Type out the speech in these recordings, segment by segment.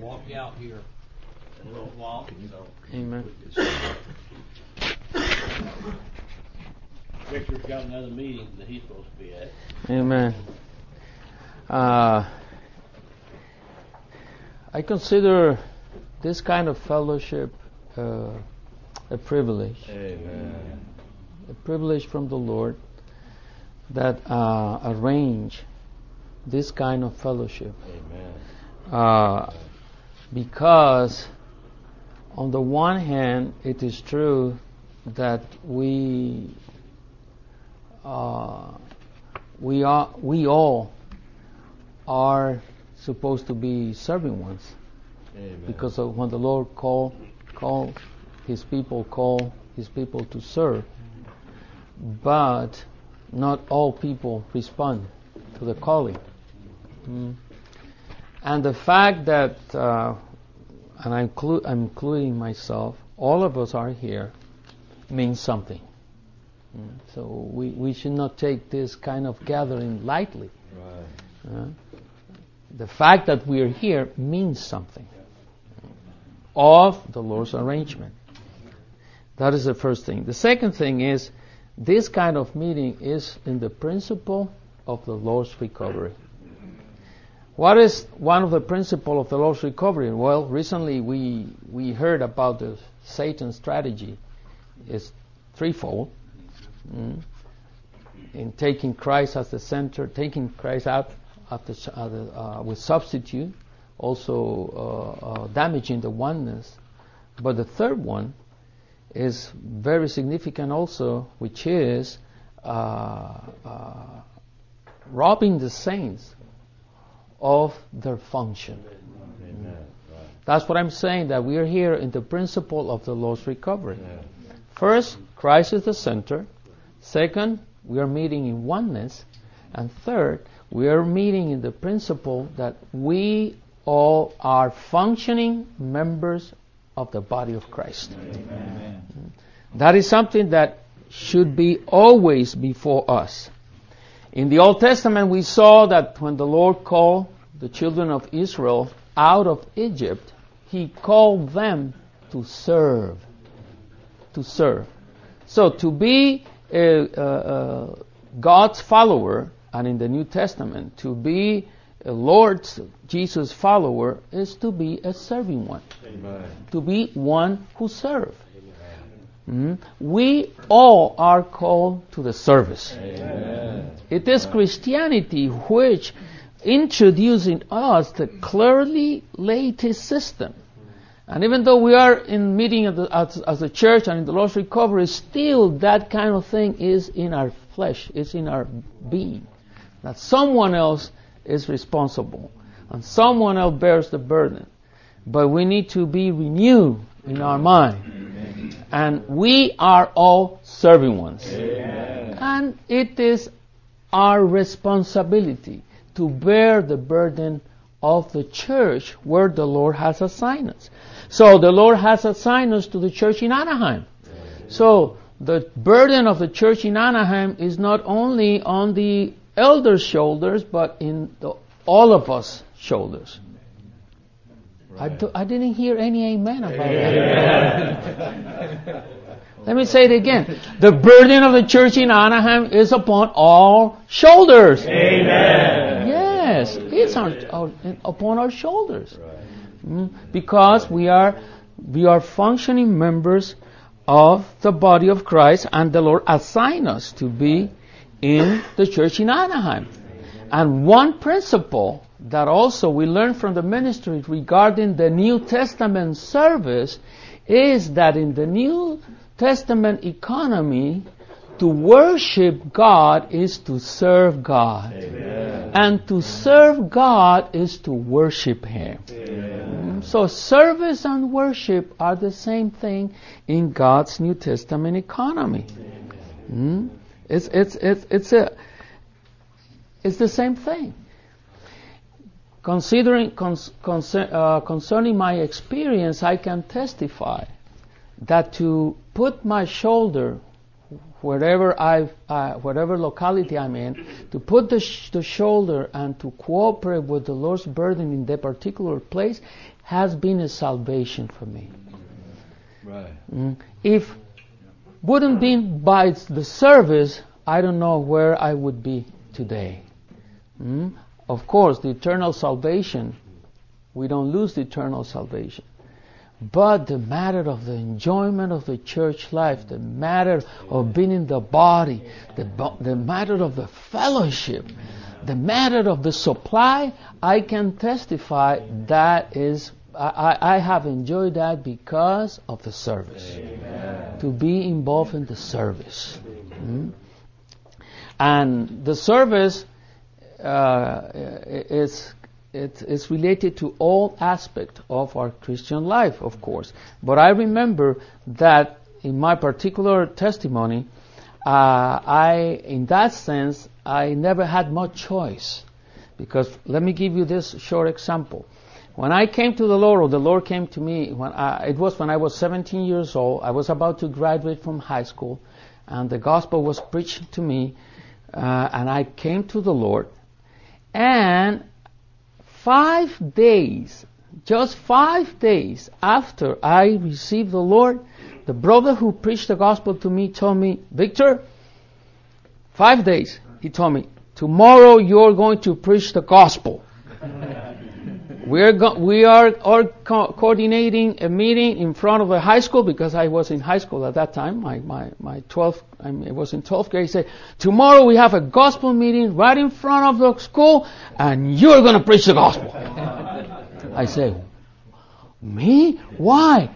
walk out here in a little while. So Amen. Victor's got another meeting that he's supposed to be at. Amen. Uh, I consider this kind of fellowship uh, a privilege. Amen. A privilege from the Lord that uh, arrange this kind of fellowship. Amen. Uh, because on the one hand, it is true that we uh, we are we all are supposed to be serving ones Amen. because of when the Lord call call His people call His people to serve, but not all people respond to the calling. Mm. And the fact that, uh, and I'm, inclu- I'm including myself, all of us are here, means something. Mm. So we, we should not take this kind of gathering lightly. Right. Uh, the fact that we're here means something of the Lord's arrangement. That is the first thing. The second thing is this kind of meeting is in the principle of the Lord's recovery. What is one of the principles of the Lord's recovery? Well, recently we we heard about the Satan strategy. It's threefold. Mm. In taking Christ as the center, taking Christ out at the, the, uh, with substitute, also uh, uh, damaging the oneness. But the third one is very significant also, which is uh, uh, robbing the saints of their function. Amen. That's what I'm saying, that we are here in the principle of the Lord's recovery. First, Christ is the center. Second, we are meeting in oneness. And third, we are meeting in the principle that we all are functioning members of the body of Christ. That is something that should be always before us. In the Old Testament, we saw that when the Lord called the children of Israel out of Egypt, He called them to serve. To serve. So to be a, a, a God's follower, and in the New Testament, to be a Lord Jesus follower is to be a serving one, Amen. to be one who serves. Mhm. We all are called to the service. Amen. It is Christianity which introduced in us the clearly latest system. And even though we are in meeting at the, as, as a church and in the Lord's recovery, still that kind of thing is in our flesh, it's in our being. That someone else is responsible and someone else bears the burden. But we need to be renewed in our mind. And we are all serving ones. And it is our responsibility to bear the burden of the church where the Lord has assigned us. So the Lord has assigned us to the church in Anaheim. So the burden of the church in Anaheim is not only on the elders' shoulders, but in the, all of us shoulders. I, do, I didn't hear any amen about that. Let me say it again. The burden of the church in Anaheim is upon all shoulders. Amen. Yes, it's on, on- upon our shoulders. Mm, Because we are we are functioning members of the body of Christ, and the Lord assigned us to be in the church in Anaheim. And one principle that also we learn from the ministry regarding the New Testament service is that in the New Testament economy, to worship God is to serve God. And to serve God is to worship Him. Mm, So service and worship are the same thing in God's New Testament economy. Mm? It's, it's, it's, it's a, it's the same thing. Considering, cons, concer- uh, concerning my experience, I can testify that to put my shoulder wherever I, uh, whatever locality I'm in, to put the, sh- the shoulder and to cooperate with the Lord's burden in that particular place has been a salvation for me. Right. Mm. If wouldn't been by the service, I don't know where I would be today. Mm. Of course, the eternal salvation, we don't lose the eternal salvation. But the matter of the enjoyment of the church life, the matter of being in the body, the, the matter of the fellowship, the matter of the supply, I can testify that is, I, I have enjoyed that because of the service. Amen. To be involved in the service. Mm? And the service uh, is it is related to all aspects of our Christian life, of course. But I remember that in my particular testimony, uh, I, in that sense, I never had much choice. Because let me give you this short example. When I came to the Lord, or the Lord came to me, when I, it was when I was 17 years old. I was about to graduate from high school, and the gospel was preached to me, uh, and I came to the Lord, and five days, just five days after I received the Lord, the brother who preached the gospel to me told me, Victor, five days, he told me, tomorrow you're going to preach the gospel. We're go- we are, are co- coordinating a meeting in front of a high school because I was in high school at that time. My my my 12th, I mean, was in 12th grade. He said, tomorrow we have a gospel meeting right in front of the school, and you're going to preach the gospel. I say, me? Why?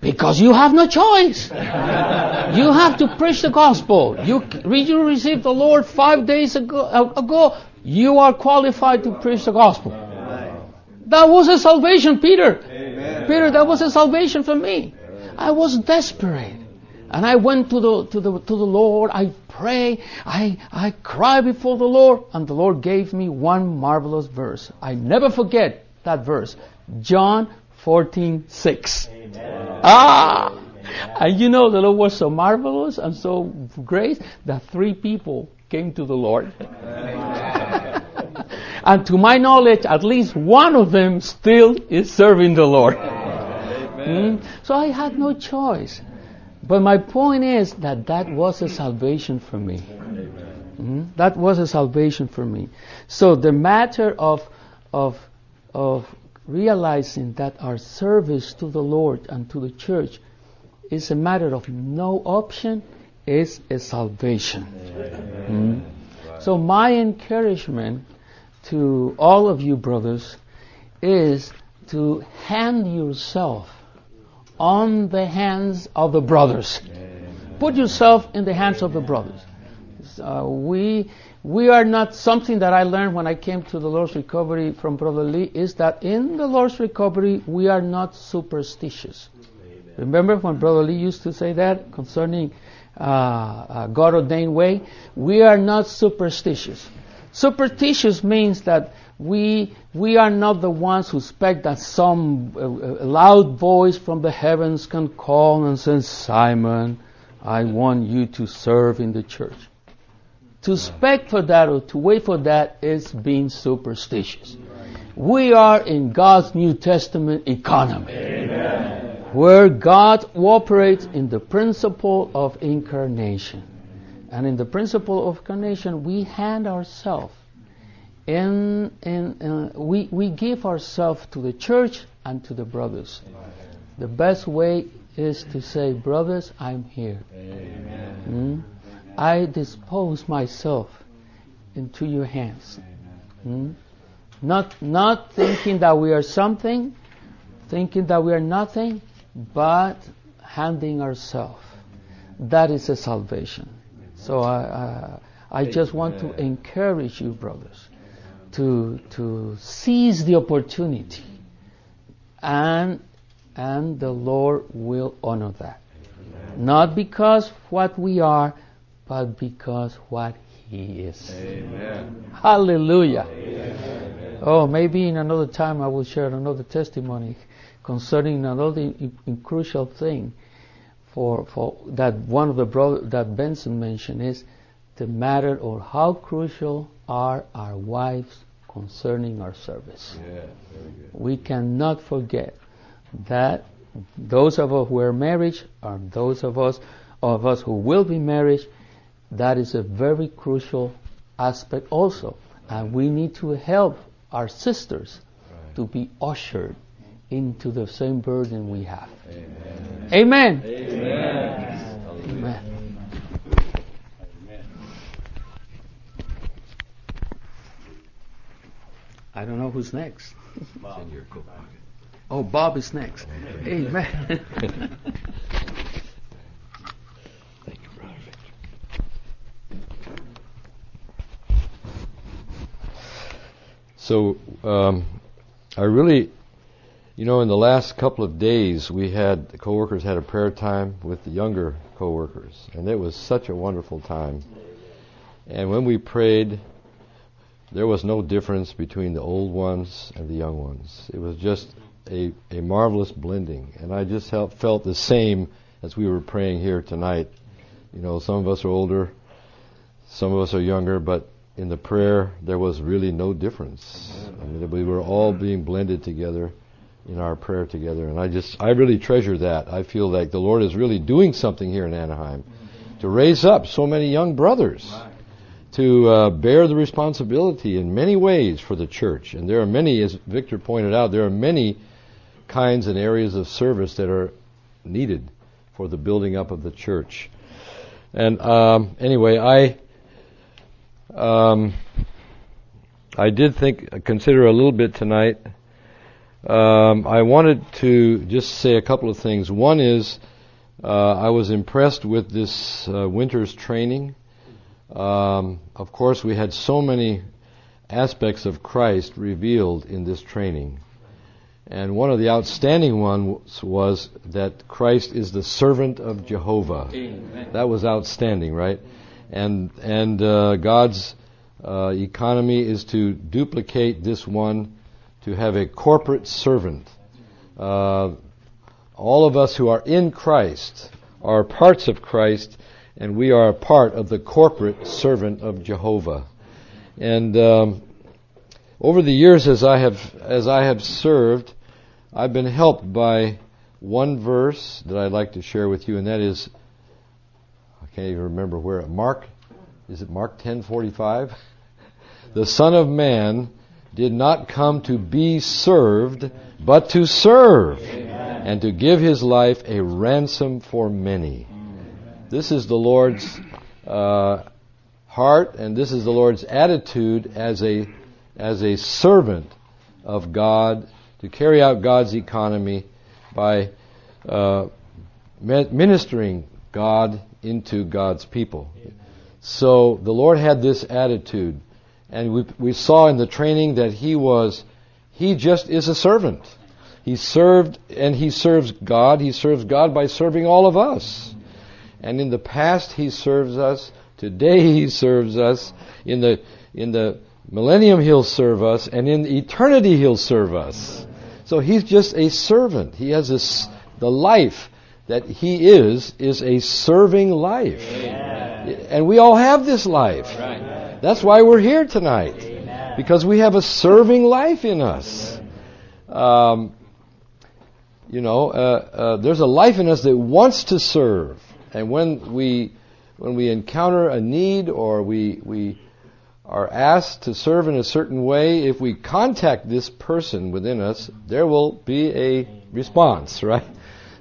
Because you have no choice. you have to preach the gospel. You, you received the Lord five days ago, ago. You are qualified to preach the gospel. That was a salvation, Peter. Amen. Peter, that was a salvation for me. I was desperate. And I went to the, to the, to the Lord. I pray. I, I cry before the Lord. And the Lord gave me one marvelous verse. I never forget that verse. John 14, 6. Amen. Ah! And you know, the Lord was so marvelous and so great that three people came to the Lord. And to my knowledge, at least one of them still is serving the Lord. Mm? So I had no choice. But my point is that that was a salvation for me. Mm? That was a salvation for me. So the matter of of of realizing that our service to the Lord and to the church is a matter of no option is a salvation. Mm? So my encouragement to all of you brothers is to hand yourself on the hands of the brothers. Put yourself in the hands of the brothers. Uh, we we are not something that I learned when I came to the Lord's recovery from Brother Lee is that in the Lord's recovery we are not superstitious. Remember when Brother Lee used to say that concerning uh, uh, God ordained way? We are not superstitious. Superstitious means that we we are not the ones who expect that some uh, loud voice from the heavens can call and say, Simon, I want you to serve in the church. To expect for that or to wait for that is being superstitious. We are in God's New Testament economy. Amen. Where God operates in the principle of incarnation. And in the principle of incarnation, we hand ourselves in, in, uh, we, we give ourselves to the church and to the brothers. The best way is to say, brothers, I'm here. Amen. Mm? I dispose myself into your hands. Mm? Not, not thinking that we are something, thinking that we are nothing, but handing ourselves. That is a salvation. So I, I, I just want to encourage you, brothers, to to seize the opportunity, and and the Lord will honor that. Not because what we are, but because what He is. Amen. Hallelujah. Amen. Oh, maybe in another time I will share another testimony concerning another in- in crucial thing. For, for that one of the brother that Benson mentioned is the matter or how crucial are our wives concerning our service. Yeah. We cannot forget that those of us who are married are those of us of us who will be married. That is a very crucial aspect also, and we need to help our sisters Right. to be ushered into the same burden we have. Amen. Amen. Amen. Amen. I don't know who's next. Bob. in your coat pocket. Oh, Bob is next. Amen. Thank you, brother Victor. So, um, I really, you know, in the last couple of days, we had the coworkers had a prayer time with the younger coworkers, and it was such a wonderful time. And when we prayed, there was no difference between the old ones and the young ones. It was just a, a marvelous blending, and I just felt, the same as we were praying here tonight. You know, some of us are older, some of us are younger, but in the prayer there was really no difference. I mean, we were all being blended together in our prayer together, and I just I really treasure that. I feel like the Lord is really doing something here in Anaheim to raise up so many young brothers to uh, bear the responsibility in many ways for the church. And there are many, as Victor pointed out, there are many kinds and areas of service that are needed for the building up of the church. And um, anyway, I um, I did think consider a little bit tonight. Um, I wanted to just say a couple of things. One is uh, I was impressed with this uh, winter's training. Um, of course, we had so many aspects of Christ revealed in this training. And one of the outstanding ones was that Christ is the servant of Jehovah. That was outstanding, right? And and uh, God's uh, economy is to duplicate this one, to have a corporate servant. Uh, all of us who are in Christ are parts of Christ, and we are a part of the corporate servant of Jehovah. And um, over the years, as I have as I have served, I've been helped by one verse that I'd like to share with you, and that is I can't even remember where Mark is it Mark ten forty five? The Son of Man did not come to be served, but to serve, and to give his life a ransom for many. This is the Lord's uh, heart, and this is the Lord's attitude as a as a servant of God to carry out God's economy by uh, ministering God into God's people. So the Lord had this attitude, and we we saw in the training that he was he just is a servant. He served and he serves God. He serves God by serving all of us. And in the past he serves us. Today he serves us. In the in the millennium he'll serve us, and in eternity he'll serve us. So he's just a servant. He has this the life that he is is a serving life. And we all have this life. That's why we're here tonight. Because we have a serving life in us. Um, you know, uh, uh, there's a life in us that wants to serve, and when we when we encounter a need or we we are asked to serve in a certain way, if we contact this person within us, there will be a response, right?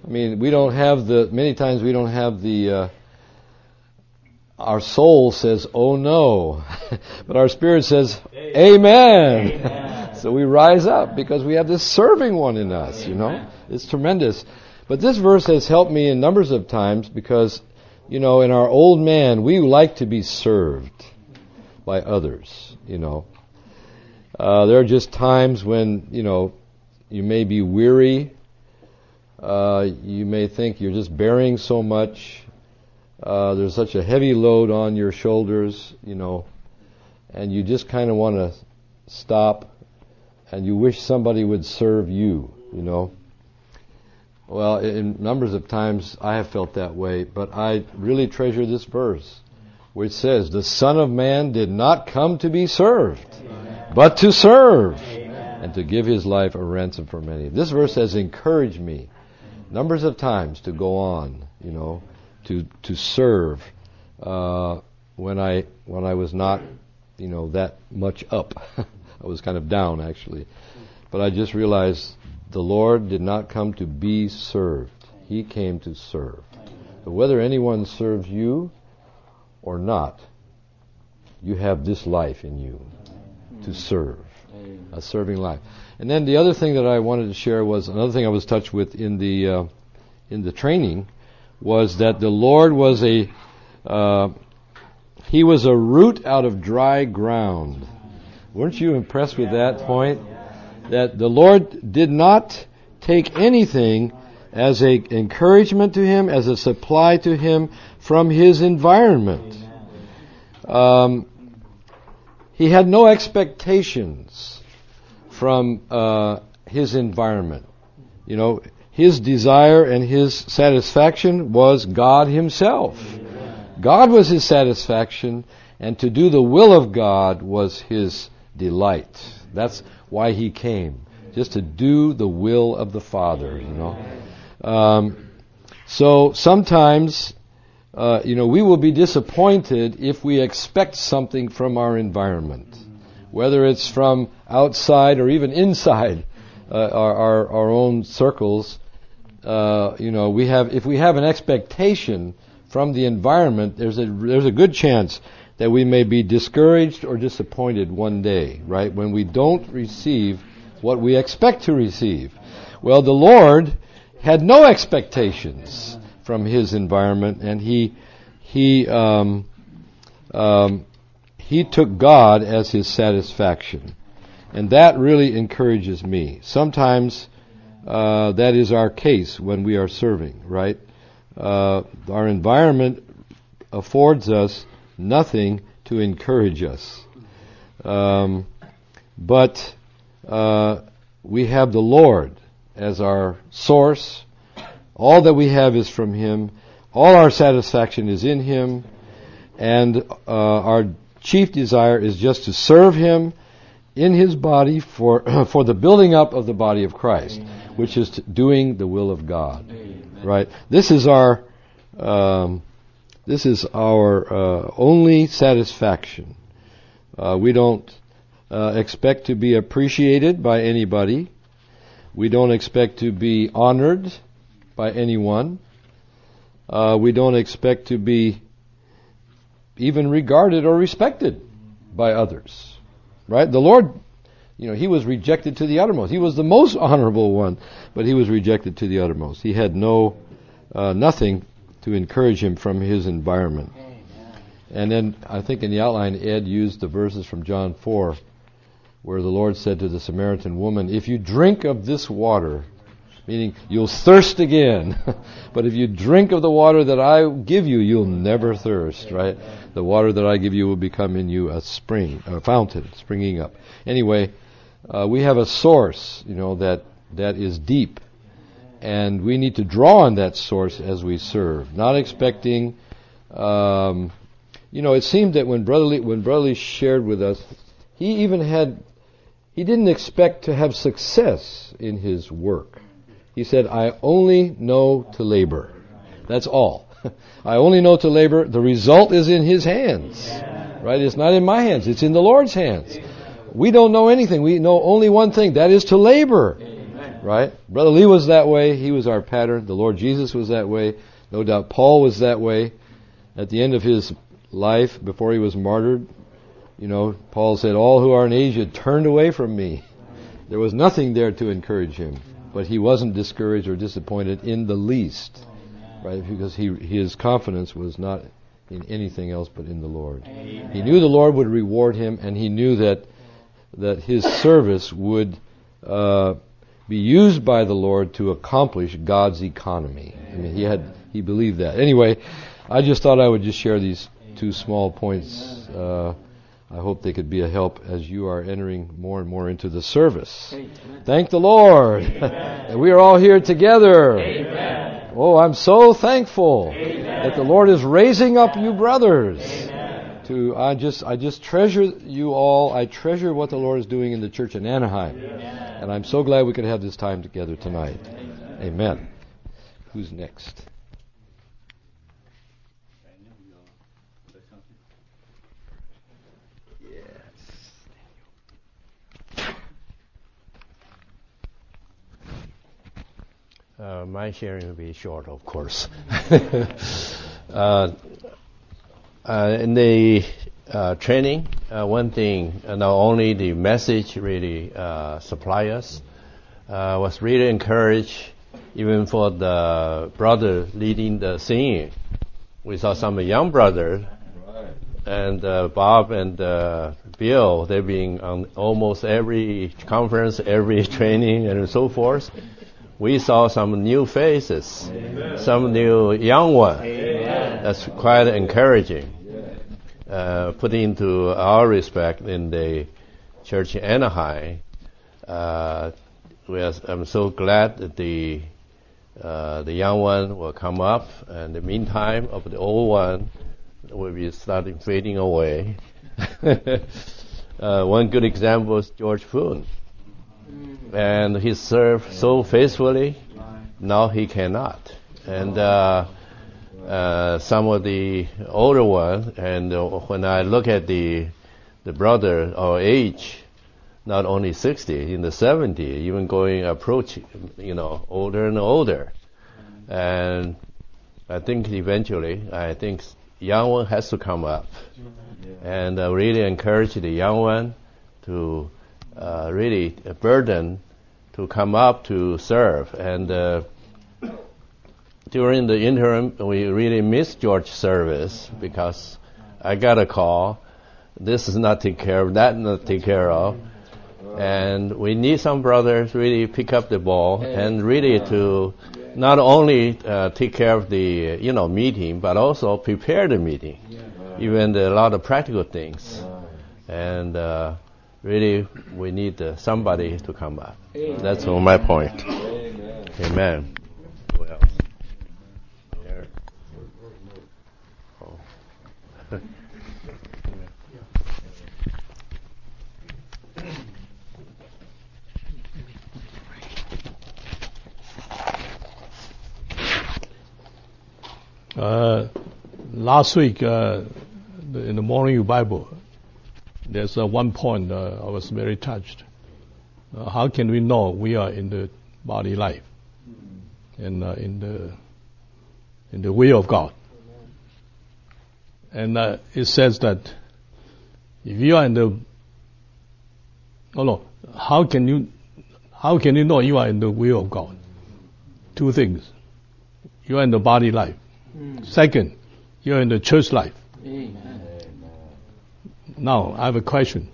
I mean, we don't have the many times we don't have the uh, our soul says, "Oh no," but our spirit says, "Amen." so we rise up because we have this serving one in us. You know, it's tremendous. But this verse has helped me in numbers of times because, you know, in our old man, we like to be served by others. You know, uh, there are just times when you know you may be weary. Uh, you may think you're just bearing so much. Uh, there's such a heavy load on your shoulders, you know, and you just kind of want to stop and you wish somebody would serve you, you know. Well, in numbers of times I have felt that way, but I really treasure this verse, which says, "The Son of Man did not come to be served, but to serve, and to give His life a ransom for many." This verse has encouraged me numbers of times to go on, you know, to to serve uh, when I when I was not, you know, that much up. I was kind of down actually, but I just realized the Lord did not come to be served; He came to serve. So whether anyone serves you or not, you have this life in you to serve, a serving life. And then the other thing that I wanted to share was another thing I was touched with in the uh, in the training was that the Lord was a uh, he was a root out of dry ground. Weren't you impressed with that point? That the Lord did not take anything as a encouragement to him, as a supply to him from his environment. Um, he had no expectations from uh, his environment. You know, his desire and his satisfaction was God Himself. God was his satisfaction, and to do the will of God was his delight. That's why he came, just to do the will of the Father, you know. Um, so sometimes, uh, you know, we will be disappointed if we expect something from our environment, whether it's from outside or even inside uh, our, our, our own circles. Uh, you know, we have if we have an expectation from the environment, there's a there's a good chance that we may be discouraged or disappointed one day, right? When we don't receive what we expect to receive. Well, the Lord had no expectations from his environment, and he he um, um, he took God as his satisfaction, and that really encourages me. Sometimes uh, that is our case when we are serving, right? Uh, our environment affords us nothing to encourage us. Um, but uh, we have the Lord as our source. All that we have is from Him. All our satisfaction is in Him. And uh, our chief desire is just to serve Him in His body for, for the building up of the body of Christ, Amen. Which is doing the will of God. Amen. Right? This is our, um, this is our uh, only satisfaction. Uh, we don't uh, expect to be appreciated by anybody. We don't expect to be honored by anyone. Uh, we don't expect to be even regarded or respected by others. Right? The Lord, you know, He was rejected to the uttermost. He was the most honorable one, but He was rejected to the uttermost. He had no, uh, nothing to encourage him from his environment. And then I think in the outline, Ed used the verses from John 4, where the Lord said to the Samaritan woman, If you drink of this water, meaning you'll thirst again, but if you drink of the water that I give you, you'll never thirst, right? The water that I give you will become in you a spring, a fountain, springing up. Anyway, uh, we have a source, you know, that, that is deep and we need to draw on that source as we serve, not expecting. Um, you know, it seemed that when Brother Lee, when Brother Lee shared with us, he even had he didn't expect to have success in his work. He said, "I only know to labor. That's all. I only know to labor. The result is in His hands, right? It's not in my hands. It's in the Lord's hands. We don't know anything. We know only one thing. That is to labor." right? Brother Lee was that way. He was our pattern. The Lord Jesus was that way. No doubt Paul was that way. At the end of his life, before he was martyred, you know, Paul said, All who are in Asia turned away from me. There was nothing there to encourage him. But he wasn't discouraged or disappointed in the least, right? Because he, his confidence was not in anything else but in the Lord. Amen. He knew the Lord would reward him, and he knew that that his service would uh, be used by the Lord to accomplish God's economy. I mean, he had he believed that. Anyway, I just thought I would just share these two small points uh, I hope they could be a help as you are entering more and more into the service. Thank the Lord. that we are all here together. Amen. Oh, I'm so thankful that the Lord is raising up you brothers. To I just I just treasure you all. I treasure what the Lord is doing in the church in Anaheim. And I'm so glad we could have this time together tonight. Amen. Who's next? Daniel, you want to say something? Uh, my sharing will be short, of course. uh, uh, in the uh, training, uh, one thing, uh, not only the message really uh, supply us, was really encouraged, even for the brother leading the singing. We saw some young brothers, and Bob and Bill, they've been on almost every conference, every training, and so forth we saw some new faces, Amen. some new young ones. That's quite encouraging. Uh, put into our respect in the church in Anaheim, uh, are, I'm so glad that the uh, the young one will come up, and in the meantime, of the old one will be starting fading away. Uh, one good example is George Poon and he served so faithfully. Now he cannot. And uh, uh, some of the older ones, and uh, when I look at the the brother our age, not only 60, in the 70, even going approach, you know, older and older. And I think eventually, I think young one has to come up, and uh, really encourage the young one to uh, really a burden to come up to serve. And uh, during the interim, we really missed George's service because I got a call. This is not taken care of, that not taken care of. And we need some brothers really pick up the ball and really to not only uh, take care of the you know meeting, but also prepare the meeting, even the, a lot of practical things. And uh, really we need uh, somebody to come up. Amen. That's all my point. Amen. Amen. Who else? There. Oh. uh, last week uh, in the morning you Bible, there's uh, one point uh, I was very touched. Uh, how can we know we are in the body life and uh, in the in the will of God? And uh, it says that if you are in the oh no how can you how can you know you are in the will of God? Two things. You are in the body life. Mm. Second, you are in the church life. Amen. Now, I have a question.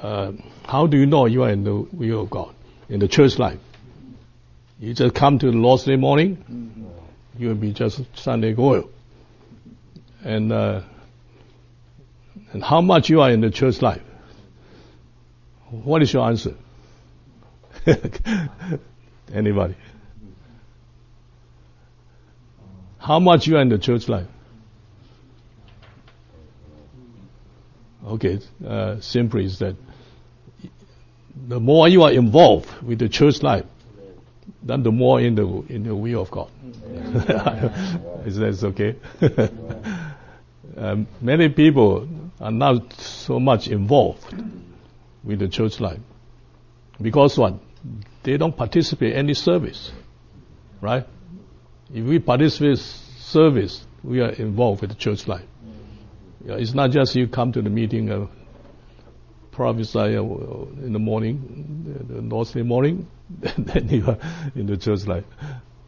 Uh, how do you know you are in the will of God, in the church life? You just come to the Lord's Day morning, mm-hmm. you will be just Sunday goer. And, uh, and how much you are in the church life? What is your answer? Anybody? How much you are in the church life? Okay, uh, simply is that the more you are involved with the church life, then the more in the in the will of God. is that okay? um, many people are not so much involved with the church life because what they don't participate in any service, right? If we participate service, we are involved with the church life. It's not just you come to the meeting, uh, prophesy uh, in the morning, the Thursday morning, then you are in the church life.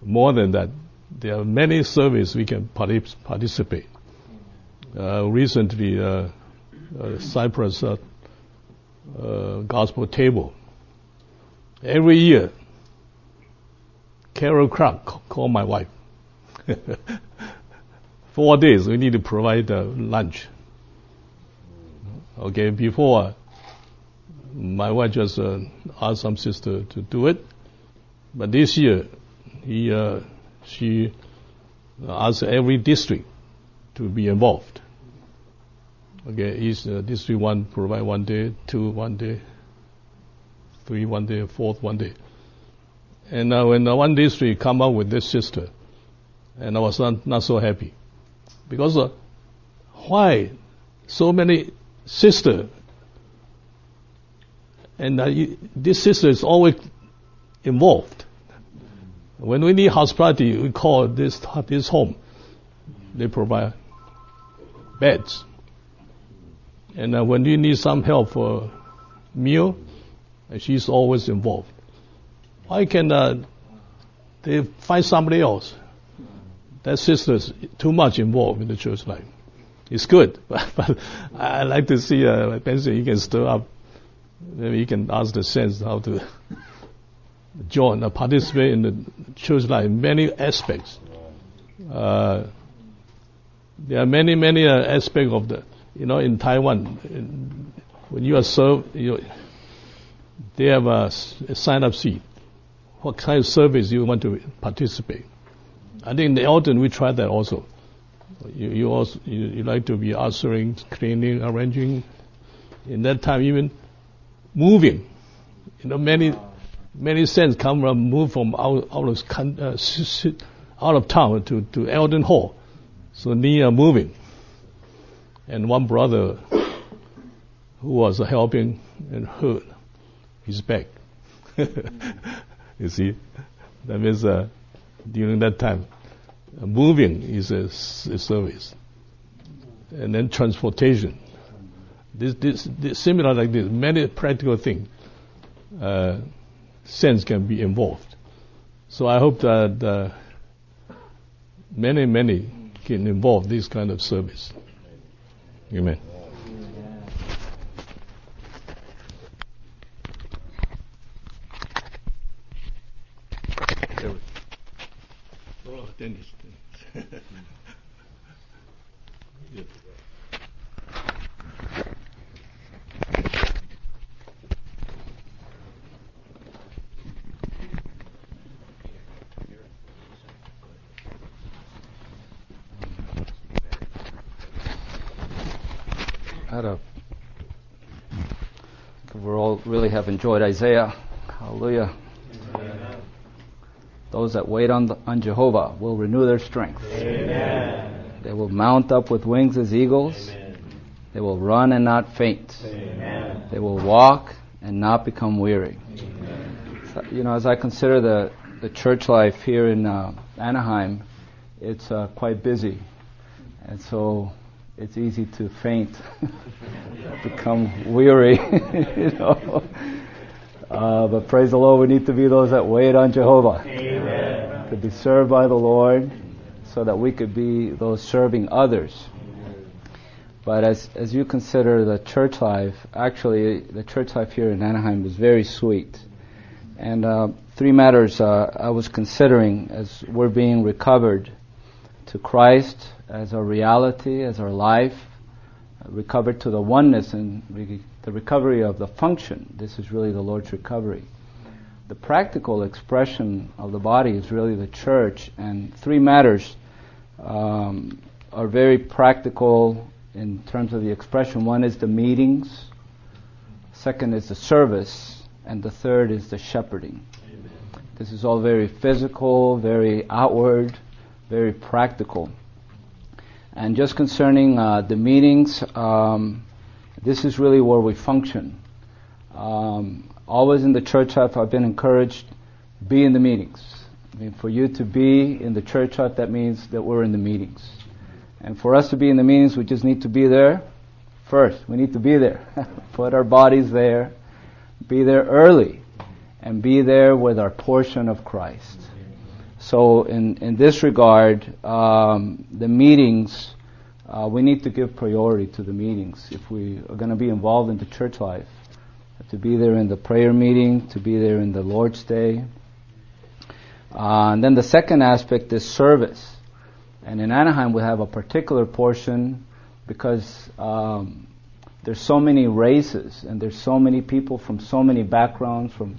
More than that, there are many services we can participate. Uh, recently, uh, uh Cypress uh, uh, Gospel Table. Every year, Carol Clark called my wife. four days we need to provide uh, lunch. Okay, before my wife just uh, asked some sister to do it, but this year he uh, she asked every district to be involved. Okay, each uh, district one provide one day, two one day, three one day, fourth one day. And uh, when the one district come up with this sister, and I was not, not so happy because uh, why so many sister and uh, you, this sister is always involved. When we need hospitality, we call this this home. They provide beds, and uh, when you need some help for meal, she's always involved. Why can uh, they find somebody else? That sister's too much involved in the church life. It's good, but, but I like to see uh, Benson. You can stir up. Maybe you can ask the saints how to join, uh, participate in the church life in many aspects. Uh, there are many, many uh, aspects of the, you know, in Taiwan, in, when you are served, you, they have a, a sign-up sheet. What kind of service you want to participate? I think in the we tried that also. You, you also you, you like to be answering, cleaning, arranging. In that time, even moving. You know, many many saints come from move from out out of uh, out of town to to Eldon Hall, so near moving. And one brother who was helping and hurt his back. you see, that means uh, during that time, moving is a, a, service, and then transportation. This, this, this, similar like this, many practical things. Uh, sense can be involved. So I hope that uh, many, many can involve this kind of service. Amen. Dennis. yeah. had a we all really have enjoyed Isaiah. Hallelujah. Amen. Those that wait on, the, on Jehovah will renew their strength. Amen. They will mount up with wings as eagles. Amen. They will run and not faint. They will walk and not become weary. So, you know, as I consider the, the church life here in uh, Anaheim, it's uh, quite busy. And so it's easy to faint, become weary, you know. Uh, but praise the Lord, we need to be those that wait on Jehovah. Amen. To be served by the Lord so that we could be those serving others. But as, as you consider the church life, actually, the church life here in Anaheim is very sweet. And uh, three matters uh, I was considering as we're being recovered to Christ as our reality, as our life, recovered to the oneness and re- the recovery of the function. This is really the Lord's recovery. The practical expression of the body is really the church, and three matters um, are very practical in terms of the expression. One is the meetings, second is the service, and the third is the shepherding. Amen. This is all very physical, very outward, very practical. And just concerning uh, the meetings, um, this is really where we function. Um, always in the church life, I've been encouraged be in the meetings. I mean, for you to be in the church life, that means that we're in the meetings. And for us to be in the meetings, we just need to be there first. We need to be there. Put our bodies there. Be there early. And be there with our portion of Christ. So in, in this regard, um, the meetings, uh, we need to give priority to the meetings if we are going to be involved in the church life. To be there in the prayer meeting, to be there in the Lord's Day. Uh, and then the second aspect is service. And in Anaheim we have a particular portion because um, there's so many races and there's so many people from so many backgrounds, from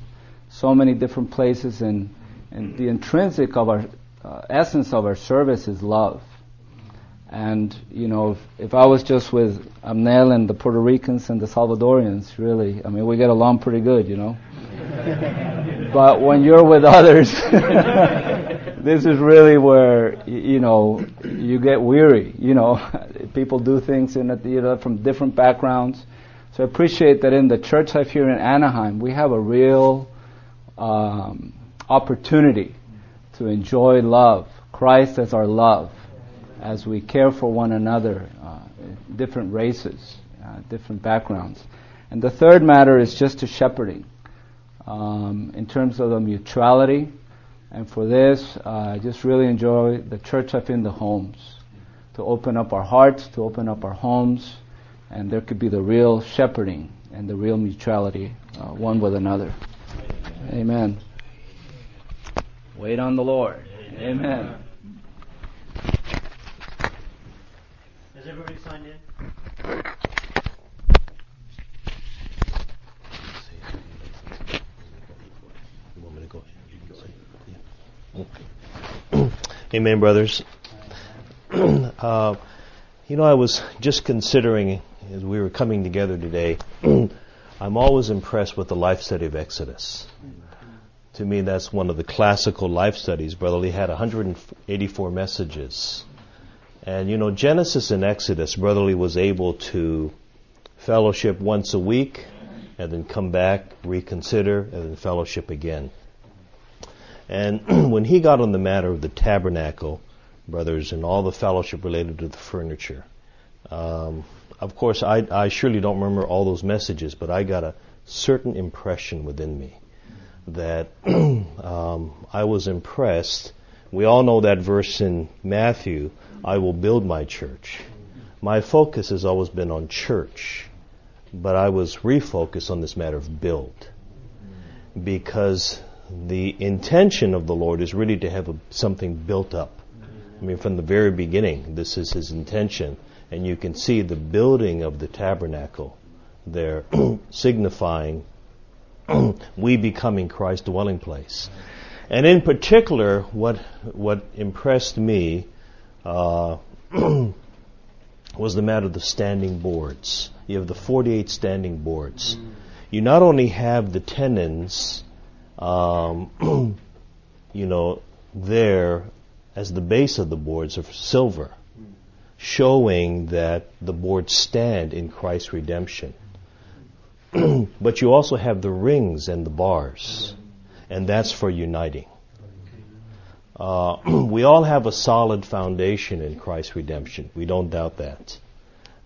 so many different places, and, and the intrinsic of our uh, essence of our service is love. And, you know, if, if I was just with Amnel and the Puerto Ricans and the Salvadorians, really, I mean, we get along pretty good, you know. but when you're with others, this is really where, you know, you get weary, you know. People do things in a, you know, from different backgrounds. So I appreciate that in the church life here in Anaheim, we have a real um, opportunity to enjoy love, Christ as our love as we care for one another, uh, different races, uh, different backgrounds. And the third matter is just to shepherding um, in terms of the mutuality. And for this, uh, I just really enjoy the church up in the homes, to open up our hearts, to open up our homes, and there could be the real shepherding and the real mutuality uh, one with another. Amen. Wait on the Lord. Amen. Has everybody signed in? Amen, brothers. uh, you know, I was just considering as we were coming together today, I'm always impressed with the life study of Exodus. To me, that's one of the classical life studies. Brother Lee had 184 messages. And you know, Genesis and Exodus, Brother Lee was able to fellowship once a week and then come back, reconsider, and then fellowship again. And when he got on the matter of the tabernacle, brothers, and all the fellowship related to the furniture, um, of course, I, I surely don't remember all those messages, but I got a certain impression within me that um, I was impressed. We all know that verse in Matthew I will build my church. My focus has always been on church, but I was refocused on this matter of build. Because the intention of the Lord is really to have a, something built up. I mean, from the very beginning, this is His intention. And you can see the building of the tabernacle there, signifying we becoming Christ's dwelling place. And in particular, what, what impressed me uh, was the matter of the standing boards. You have the 48 standing boards. You not only have the tenons, um, you know, there as the base of the boards of silver, showing that the boards stand in Christ's redemption. but you also have the rings and the bars, and that's for uniting. Uh, we all have a solid foundation in Christ's redemption. We don't doubt that.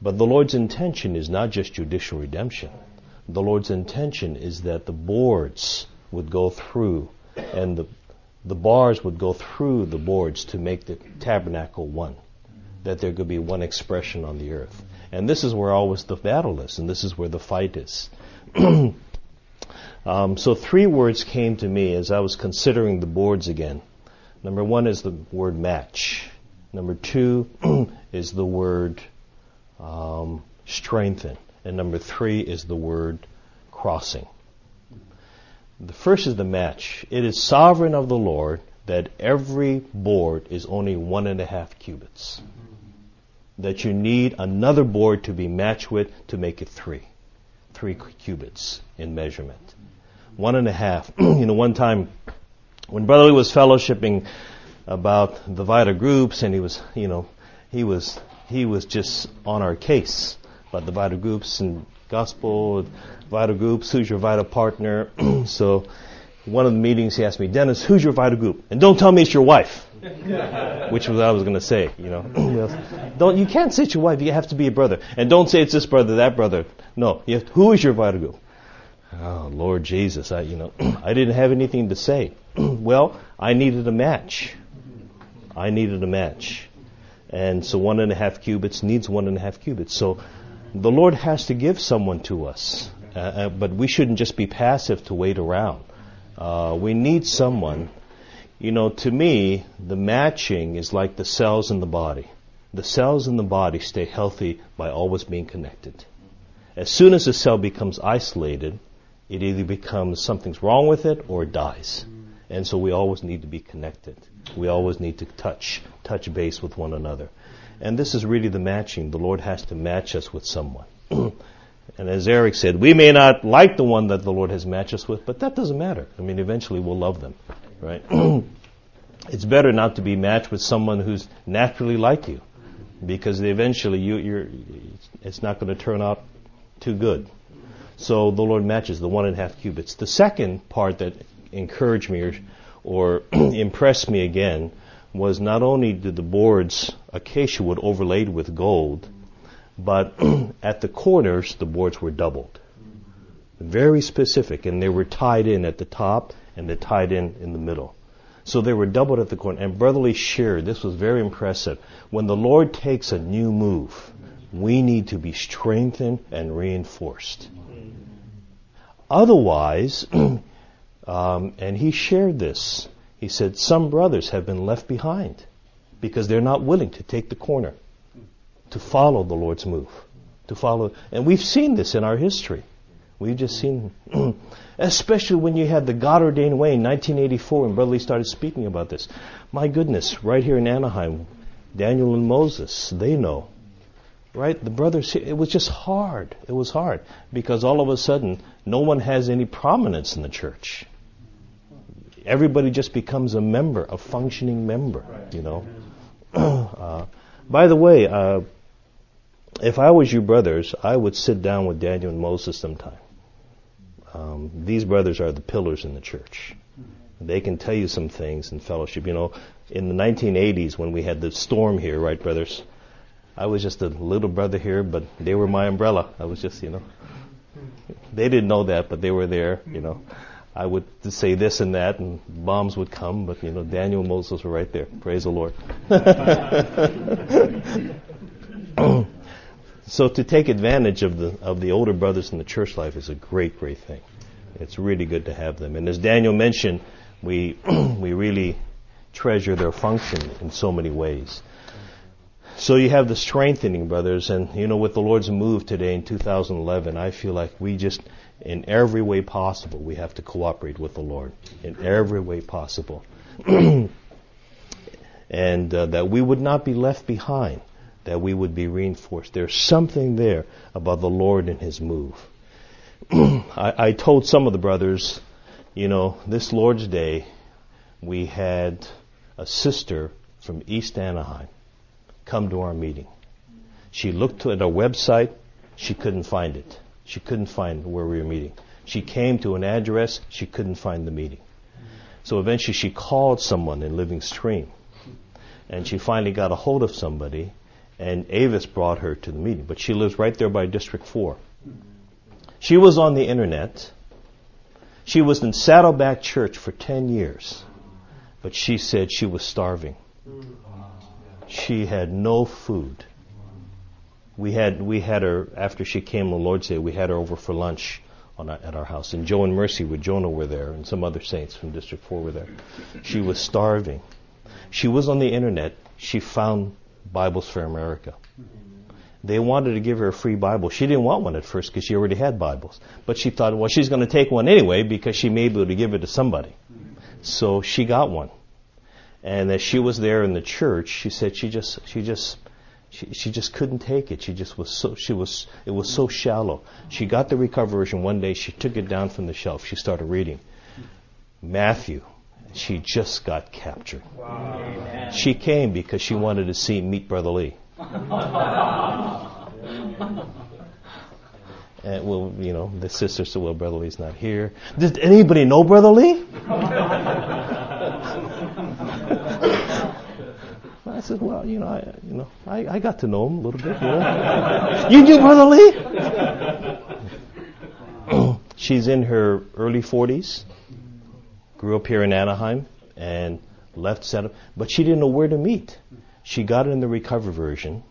But the Lord's intention is not just judicial redemption. The Lord's intention is that the boards would go through and the, the bars would go through the boards to make the tabernacle one. That there could be one expression on the earth. And this is where always the battle is, and this is where the fight is. um, so three words came to me as I was considering the boards again. Number one is the word match. Number two is the word um, strengthen. And number three is the word crossing. The first is the match. It is sovereign of the Lord that every board is only one and a half cubits. That you need another board to be matched with to make it three. Three cubits in measurement. One and a half. you know, one time when Brother Lee was fellowshipping about the vital groups, and he was, you know, he was he was just on our case about the vital groups and gospel, vital groups, who's your vital partner. so one of the meetings he asked me, Dennis, who's your vital group? And don't tell me it's your wife. Which was what I was going to say, you know. don't you can't say it's your wife. You have to be a brother, and don't say it's this brother, that brother. No, who is your vital group? Oh Lord Jesus, I you know I didn't have anything to say. well, I needed a match. I needed a match. And so one and a half cubits needs one and a half cubits. So the Lord has to give someone to us. Uh, uh, but we shouldn't just be passive to wait around. Uh, we need someone. You know, to me, the matching is like the cells in the body. The cells in the body stay healthy by always being connected. As soon as a cell becomes isolated, it either becomes something's wrong with it or it dies. And so we always need to be connected. We always need to touch, touch base with one another. And this is really the matching. The Lord has to match us with someone. and as Eric said, we may not like the one that the Lord has matched us with, but that doesn't matter. I mean, eventually we'll love them, right? it's better not to be matched with someone who's naturally like you, because eventually you, you're, it's not going to turn out too good. So the Lord matches the one and a half cubits. The second part that encouraged me or, or impressed me again was not only did the boards acacia wood overlaid with gold, but at the corners the boards were doubled. Very specific, and they were tied in at the top and they tied in in the middle. So they were doubled at the corner. And Brother Lee shared, this was very impressive. When the Lord takes a new move, we need to be strengthened and reinforced. Otherwise, um, and he shared this, he said, some brothers have been left behind because they're not willing to take the corner, to follow the Lord's move, to follow. And we've seen this in our history. We've just seen, especially when you had the God ordained way in 1984 and Brother Lee started speaking about this. My goodness, right here in Anaheim, Daniel and Moses, they know. Right? The brothers, it was just hard. It was hard because all of a sudden, no one has any prominence in the church. Everybody just becomes a member, a functioning member, you know. uh, by the way, uh, if I was you brothers, I would sit down with Daniel and Moses sometime. Um, these brothers are the pillars in the church. They can tell you some things in fellowship. You know, in the 1980s when we had the storm here, right, brothers? I was just a little brother here, but they were my umbrella. I was just, you know, they didn't know that, but they were there, you know. I would say this and that, and bombs would come, but you know, Daniel and Moses were right there. Praise the Lord. So to take advantage of the of the older brothers in the church life is a great, great thing. It's really good to have them. And as Daniel mentioned, we we really treasure their function in so many ways. So you have the strengthening, brothers, and you know, with the Lord's move today in 2011, I feel like we just, in every way possible, we have to cooperate with the Lord in every way possible, and uh, that we would not be left behind that we would be reinforced. There's something there about the Lord and His move. I, I told some of the brothers, you know, this Lord's Day, we had a sister from East Anaheim come to our meeting. She looked at our website, she couldn't find it. She couldn't find where we were meeting. She came to an address, she couldn't find the meeting. So eventually she called someone in Living Stream. And she finally got a hold of somebody and Avis brought her to the meeting, but she lives right there by District 4. She was on the internet. She was in Saddleback Church for 10 years, but she said she was starving. She had no food. We had, we had her, after she came on Lord's Day, we had her over for lunch our, at our house. And Joe and Mercy with Jonah were there, and some other saints from District 4 were there. She was starving. She was on the internet. She found Bibles for America. They wanted to give her a free Bible. She didn't want one at first because she already had Bibles. But she thought, well, she's going to take one anyway because she may be able to give it to somebody. So she got one. And as she was there in the church, she said she just, she just, she, she just couldn't take it. She just was so, she was, it was so shallow. She got the recovery version one day. She took it down from the shelf. She started reading. Matthew, she just got captured. Wow. She came because she wanted to see meet Brother Lee. and well, you know, the sister said, "Well, Brother Lee's not here." Did anybody know Brother Lee? I said, "Well, you know, I, you know, I, I got to know him a little bit. You, know? you knew Brother Lee?" She's in her early 40s grew up here in Anaheim and left set up, but she didn't know where to meet. She got in the recovery version,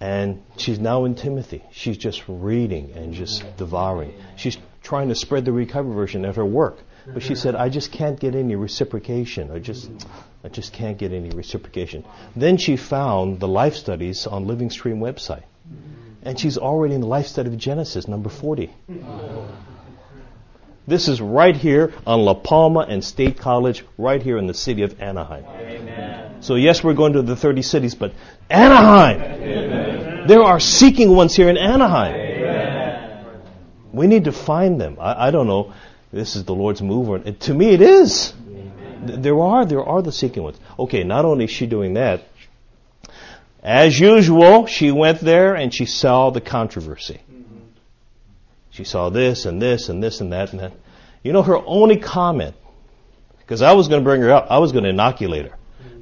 and she's now in Timothy. She's just reading and just devouring. She's trying to spread the recovery version at her work, but she said, "I just can't get any reciprocation. I just, I just can't get any reciprocation." Then she found the life studies on Living Stream website. And she's already in the life study of Genesis, number 40. This is right here on La Palma and State College, right here in the city of Anaheim. Amen. So yes, we're going to the 30 cities, but Anaheim! Amen. There are seeking ones here in Anaheim. Amen. We need to find them. I, I, don't know. This is the Lord's move. It, to me, it is. There are, there are the seeking ones. Okay, not only is she doing that, as usual, she went there and she saw the controversy. She saw this and this and this and that and that. You know, her only comment, because I was going to bring her up, I was going to inoculate her.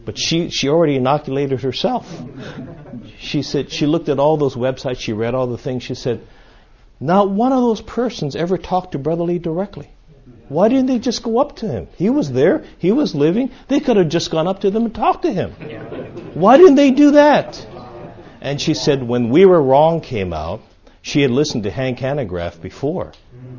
But she, she already inoculated herself. She said, she looked at all those websites, she read all the things, she said, not one of those persons ever talked to Brother Lee directly. Why didn't they just go up to him? He was there, he was living, they could have just gone up to them and talked to him. Why didn't they do that? And she said, when We Were Wrong came out, she had listened to Hank Hanegraaff before,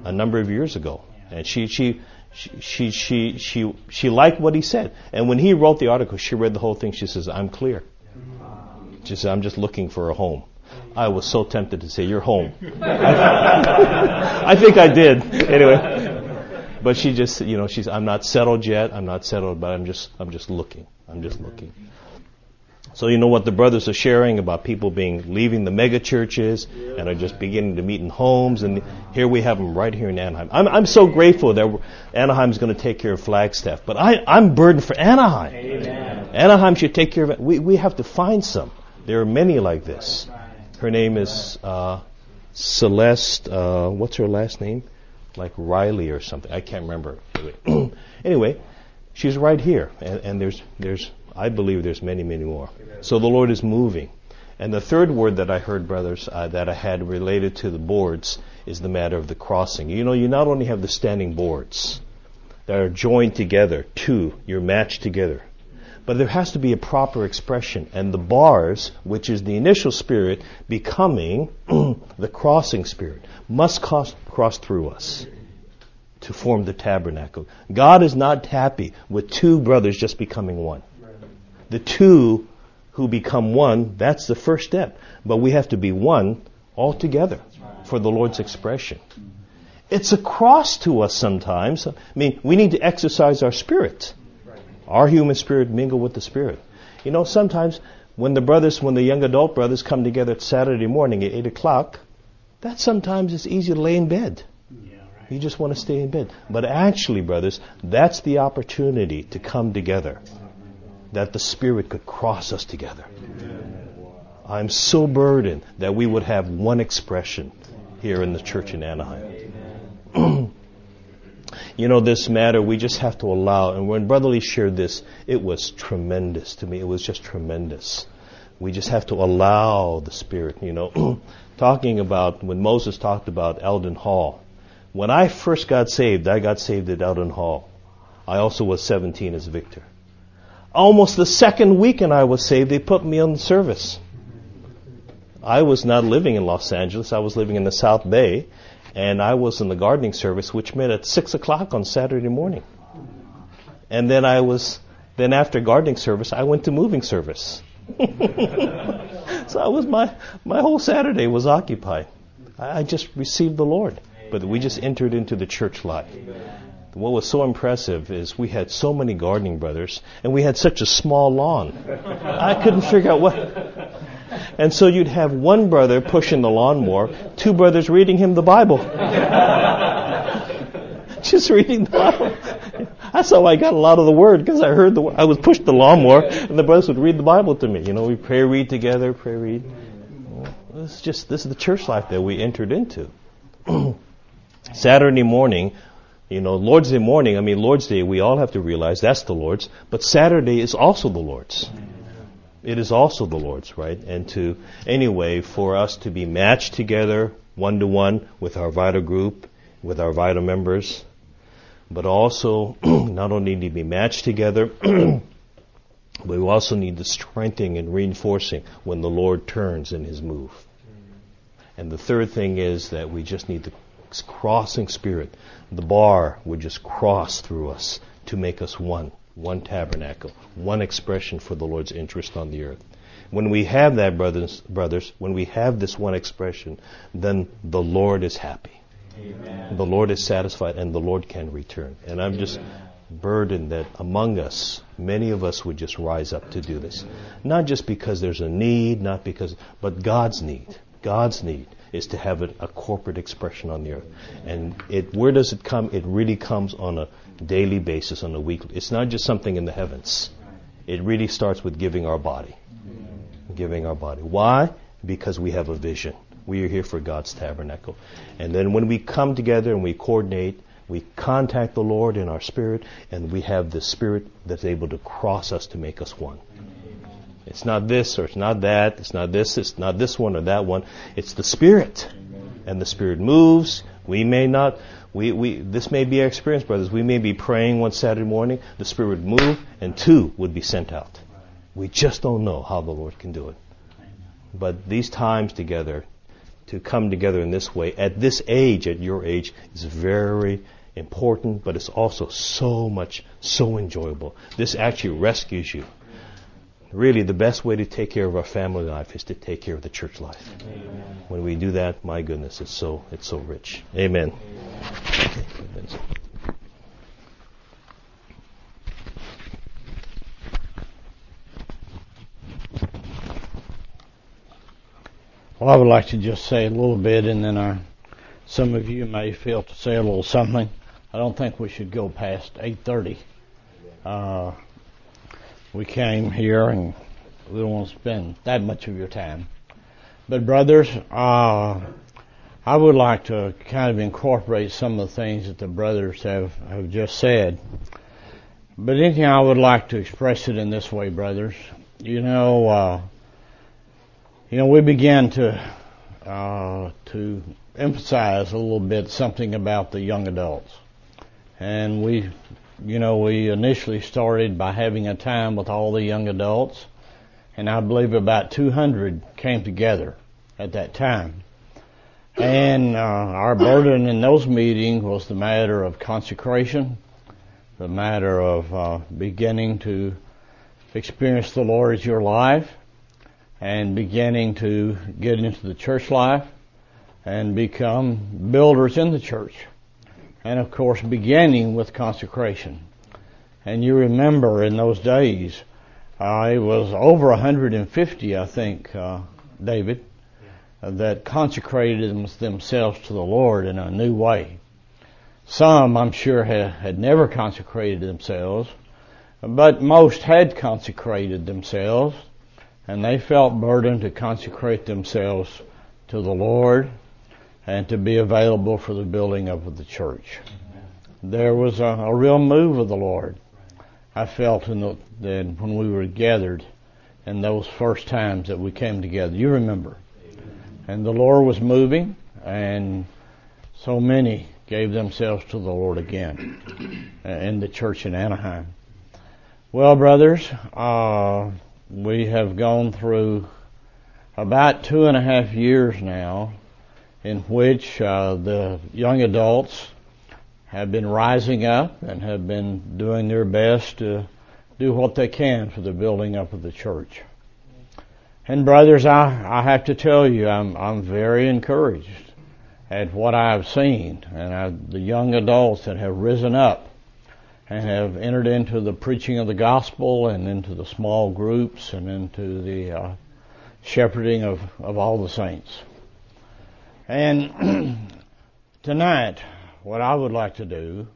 a number of years ago, and she she she she she she liked what he said. And when he wrote the article, she read the whole thing. She says, "I'm clear." She says, "I'm just looking for a home." I was so tempted to say, "You're home." I think I did. Anyway, but she just, you know, she's, "I'm not settled yet. I'm not settled, but I'm just, I'm just looking. I'm just looking." So you know what the brothers are sharing about people being leaving the mega churches and are just beginning to meet in homes, and here we have them right here in Anaheim. I'm, I'm so grateful that Anaheim's going to take care of Flagstaff, but I, I'm burdened for Anaheim. Amen. Anaheim should take care of it. We, we have to find some. There are many like this. Her name is uh, Celeste. Uh, what's her last name? Like Riley or something. I can't remember. anyway, she's right here, and, and there's there's I believe there's many, many more. So the Lord is moving. And the third word that I heard, brothers, uh, that I had related to the boards is the matter of the crossing. You know, you not only have the standing boards that are joined together, two, you're matched together, but there has to be a proper expression. And the bars, which is the initial spirit, becoming the crossing spirit, must cross, cross through us to form the tabernacle. God is not happy with two brothers just becoming one the two who become one, that's the first step. But we have to be one altogether for the Lord's expression. It's a cross to us sometimes. I mean, we need to exercise our spirit. Our human spirit mingle with the spirit. You know, sometimes when the brothers, when the young adult brothers come together at Saturday morning at 8 o'clock, that sometimes it's easy to lay in bed. You just want to stay in bed. But actually, brothers, that's the opportunity to come together that the Spirit could cross us together. I'm so burdened that we would have one expression here in the church in Anaheim. you know, this matter, we just have to allow, and when Brother Lee shared this, it was tremendous to me. It was just tremendous. We just have to allow the Spirit, you know. Talking about, when Moses talked about Elden Hall, when I first got saved, I got saved at Elden Hall. I also was 17 as Victor. Almost the second weekend I was saved, they put me on service. I was not living in Los Angeles. I was living in the South Bay, and I was in the gardening service, which met at six o'clock on Saturday morning. And then I was, then after gardening service, I went to moving service. so I was my my whole Saturday was occupied. I just received the Lord, but we just entered into the church life what was so impressive is we had so many gardening brothers and we had such a small lawn. I couldn't figure out what. And so you'd have one brother pushing the lawnmower, two brothers reading him the Bible. Just reading the Bible. That's how I got a lot of the word because I heard the I was pushed the lawnmower and the brothers would read the Bible to me. You know, we pray read together, pray read. This is just this is the church life that we entered into. Saturday morning, you know, Lord's Day morning, I mean, Lord's Day, we all have to realize that's the Lord's, but Saturday is also the Lord's. It is also the Lord's, right? And to, anyway, for us to be matched together one to one with our vital group, with our vital members, but also not only need to be matched together, but we also need the strengthening and reinforcing when the Lord turns in His move. And the third thing is that we just need the crossing spirit the bar would just cross through us to make us one one tabernacle, one expression for the Lord's interest on the earth. When we have that, brothers, brothers, when we have this one expression, then the Lord is happy. Amen. The Lord is satisfied and the Lord can return. And I'm just burdened that among us, many of us would just rise up to do this. Not just because there's a need, not because, but God's need. God's need is to have a, a corporate expression on the earth. And it, where does it come? It really comes on a daily basis, on a weekly. It's not just something in the heavens. It really starts with giving our body. Giving our body. Why? Because we have a vision. We are here for God's tabernacle. And then when we come together and we coordinate, we contact the Lord in our spirit, and we have the Spirit that's able to cross us to make us one. It's not this or it's not that. It's not this. It's not this one or that one. It's the Spirit. And the Spirit moves. We may not, we, we, this may be our experience, brothers. We may be praying one Saturday morning. The Spirit would move and two would be sent out. We just don't know how the Lord can do it. But these times together, to come together in this way at this age, at your age, is very important, but it's also so much, so enjoyable. This actually rescues you. Really, the best way to take care of our family life is to take care of the church life. Amen. When we do that, my goodness, it's so it's so rich. Amen. Amen. Well, I would like to just say a little bit, and then our, some of you may feel to say a little something. I don't think we should go past 8:30. Uh, we came here, and we don't want to spend that much of your time. But brothers, uh, I would like to kind of incorporate some of the things that the brothers have have just said. But anything I would like to express it in this way, brothers. You know. Uh, you know, we began to uh, to emphasize a little bit something about the young adults, and we, you know, we initially started by having a time with all the young adults, and I believe about 200 came together at that time. And uh, our burden in those meetings was the matter of consecration, the matter of uh, beginning to experience the Lord as your life, and beginning to get into the church life and become builders in the church. And of course, beginning with consecration. And you remember in those days, uh, was over 150, I think, uh, David, uh, that consecrated themselves to the Lord in a new way. Some, I'm sure, had, had never consecrated themselves, but most had consecrated themselves and they felt burdened to consecrate themselves to the Lord and to be available for the building of the church. There was a, a real move of the Lord. I felt in the, when we were gathered in those first times that we came together. You remember. And the Lord was moving and so many gave themselves to the Lord again in the church in Anaheim. Well, brothers, uh, we have gone through about two and a half years now in which uh, the young adults have been rising up and have been doing their best to do what they can for the building up of the church. And brothers, I, I have to tell you, I'm, I'm very encouraged at what I've seen and I, the young adults that have risen up and have entered into the preaching of the gospel and into the small groups and into the uh, shepherding of, of all the saints. And tonight, what I would like to do,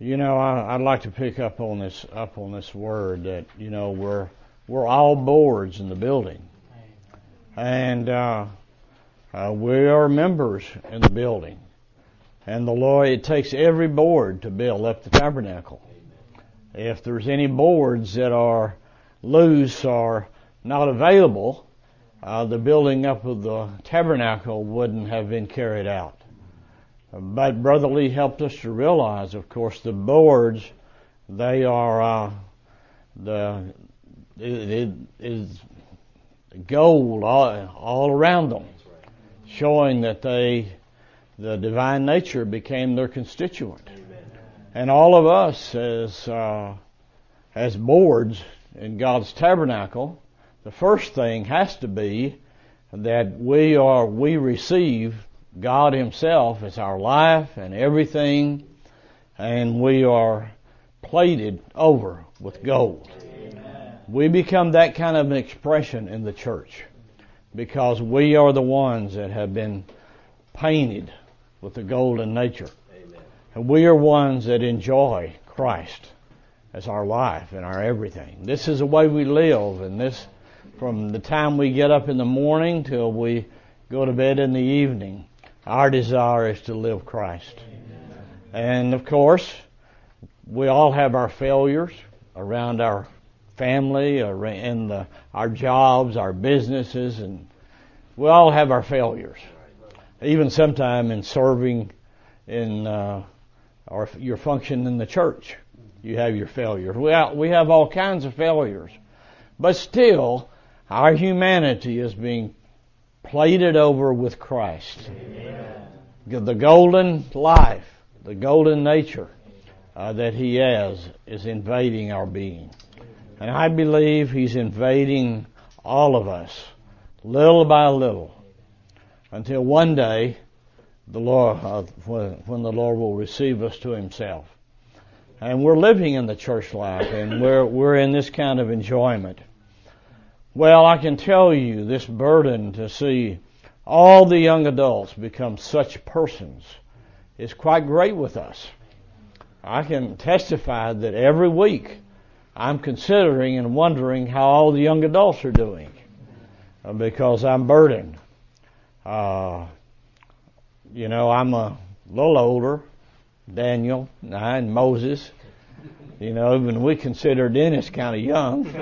you know, I, would like to pick up on this up on this word that you know we're we're all boards in the building, and uh, uh, we are members in the building. And the Lord, it takes every board to build up the tabernacle. If there's any boards that are loose or not available, uh, the building up of the tabernacle wouldn't have been carried out. But Brother Lee helped us to realize, of course, the boards, they are, uh, the, it, it is gold all, all around them, showing that they the divine nature became their constituent. And all of us as uh, as boards in God's tabernacle, the first thing has to be that we are, we receive God Himself as our life and everything, and we are plated over with gold. Amen. We become that kind of an expression in the church because we are the ones that have been painted with the golden nature. Amen. And we are ones that enjoy Christ as our life and our everything. This is the way we live and this from the time we get up in the morning till we go to bed in the evening. Our desire is to live Christ. Amen. And of course, we all have our failures around our family, in the, our jobs, our businesses, and we all have our failures. Even sometime in serving in uh, or your function in the church, you have your failures. We have, we have all kinds of failures, but still, our humanity is being plated over with Christ. Amen. The golden life, the golden nature uh, that He has is invading our being. And I believe He's invading all of us, little by little, until one day the Lord, uh, when, the Lord will receive us to Himself. And we're living in the church life, and we're we're in this kind of enjoyment. Well, I can tell you this burden to see all the young adults become such persons is quite great with us. I can testify that every week I'm considering and wondering how all the young adults are doing uh, because I'm burdened. Uh, you know, I'm a little older, Daniel and Moses. You know, even we consider Dennis kind of young.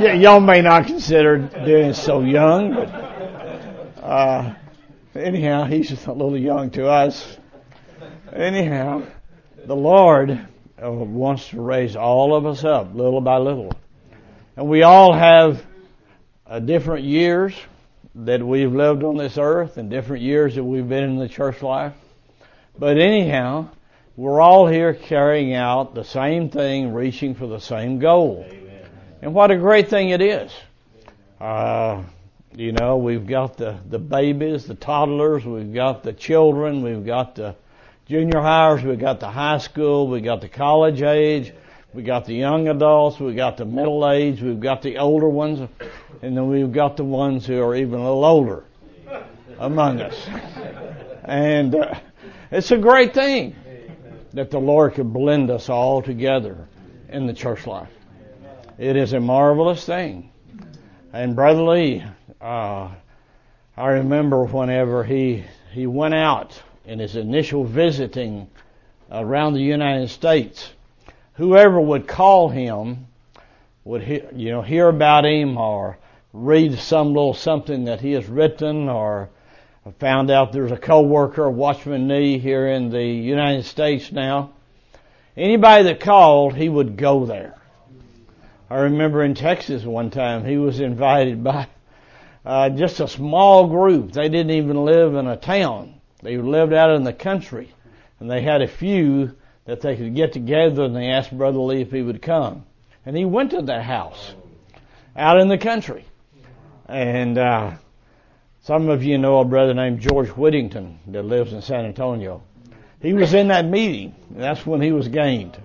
yeah, y'all may not consider Dennis so young, but uh, anyhow, he's just a little young to us. Anyhow, the Lord uh, wants to raise all of us up little by little. And we all have uh, different years that we've lived on this earth and different years that we've been in the church life. But anyhow, we're all here carrying out the same thing, reaching for the same goal. Amen. And what a great thing it is. Uh, you know, we've got the, the babies, the toddlers, we've got the children, we've got the junior highs, we've got the high school, we've got the college age, we got the young adults, we've got the middle age, we've got the older ones, and then we've got the ones who are even a little older among us. And uh, it's a great thing that the Lord could blend us all together in the church life. It is a marvelous thing. And Brother Lee, uh, I remember whenever he he went out in his initial visiting around the United States, whoever would call him would hear, you know hear about him or read some little something that he has written or found out there's a co-worker, Watchman Nee, here in the United States now. Anybody that called, he would go there. I remember in Texas one time he was invited by uh, just a small group. They didn't even live in a town. They lived out in the country, and they had a few that they could get together. And they asked Brother Lee if he would come, and he went to their house out in the country. And uh, some of you know a brother named George Whittington that lives in San Antonio. He was in that meeting. That's when he was gained.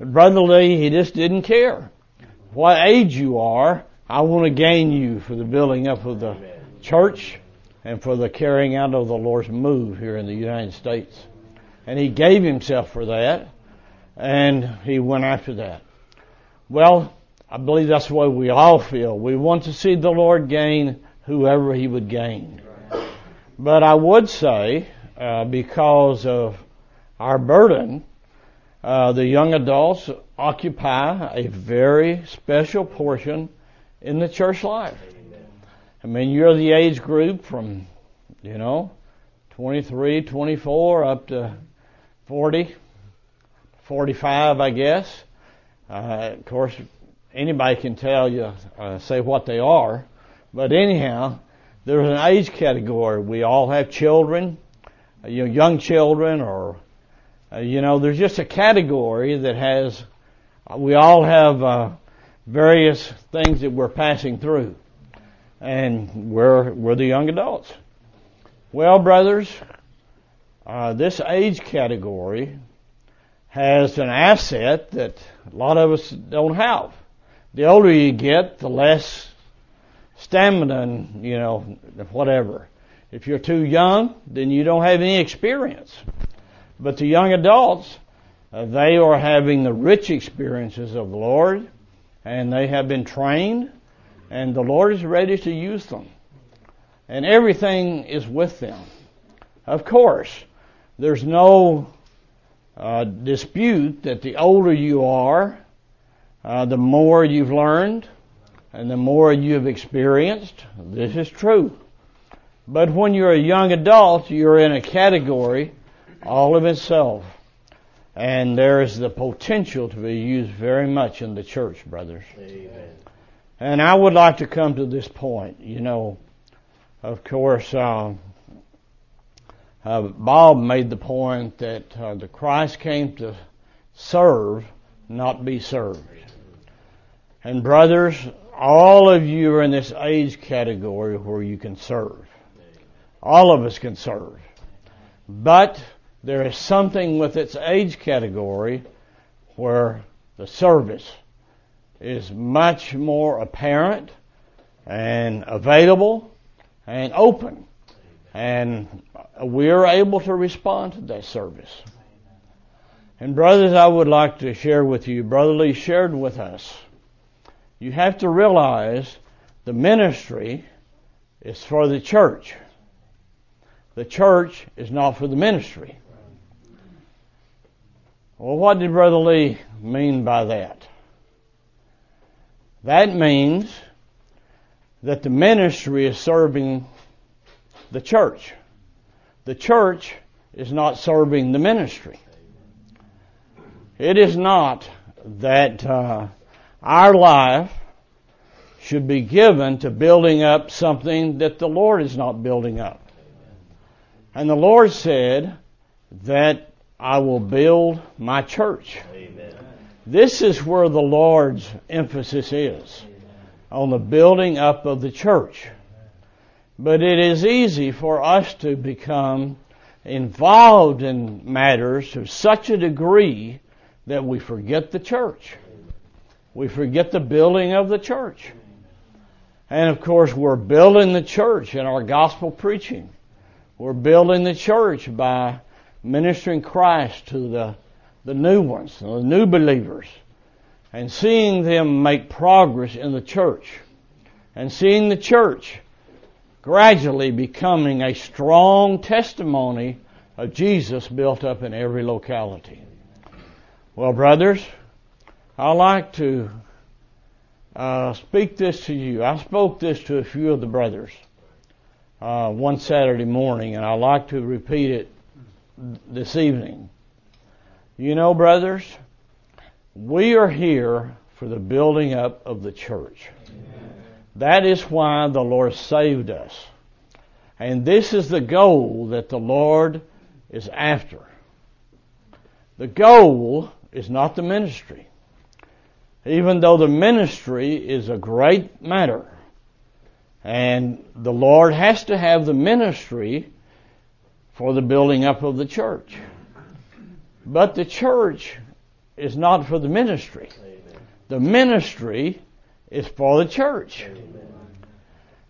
Brother Lee, he just didn't care what age you are, I want to gain you for the building up of the church and for the carrying out of the Lord's move here in the United States. And he gave himself for that, and he went after that. Well, I believe that's the way we all feel. We want to see the Lord gain whoever he would gain. But I would say, uh, because of our burden, uh, the young adults occupy a very special portion in the church life. I mean, you're the age group from, you know, 23, 24 up to 40, 45, I guess. Uh, of course, anybody can tell you, uh, say what they are. But anyhow, there's an age category. We all have children, you know, young children or Uh, you know, there's just a category that has, we all have uh, various things that we're passing through. And we're, we're the young adults. Well, brothers, uh, this age category has an asset that a lot of us don't have. The older you get, the less stamina and, you know, whatever. If you're too young, then you don't have any experience. But the young adults, uh, they are having the rich experiences of the Lord, and they have been trained, and the Lord is ready to use them. And everything is with them. Of course, there's no uh, dispute that the older you are, uh, the more you've learned, and the more you've experienced. This is true. But when you're a young adult, you're in a category all of itself. And there is the potential to be used very much in the church, brothers. Amen. And I would like to come to this point. You know, of course, uh, uh, Bob made the point that uh, the Christ came to serve, not be served. And brothers, all of you are in this age category where you can serve. All of us can serve. But there is something with its age category where the service is much more apparent and available and open. And we're able to respond to that service. And brothers, I would like to share with you, Brother Lee shared with us, you have to realize the ministry is for the church. The church is not for the ministry. Well, what did Brother Lee mean by that? That means that the ministry is serving the church. The church is not serving the ministry. It is not that uh, our life should be given to building up something that the Lord is not building up. And the Lord said that I will build my church. Amen. This is where the Lord's emphasis is on the building up of the church. But it is easy for us to become involved in matters to such a degree that we forget the church. We forget the building of the church. And of course, we're building the church in our gospel preaching. We're building the church by ministering Christ to the, the new ones, the new believers, and seeing them make progress in the church, and seeing the church gradually becoming a strong testimony of Jesus built up in every locality. Well, brothers, I like to uh, speak this to you. I spoke this to a few of the brothers uh, one Saturday morning, and I like to repeat it this evening. You know, brothers, we are here for the building up of the church. Amen. That is why the Lord saved us. And this is the goal that the Lord is after. The goal is not the ministry. Even though the ministry is a great matter. And the Lord has to have the ministry for the building up of the church. But the church is not for the ministry. The ministry is for the church.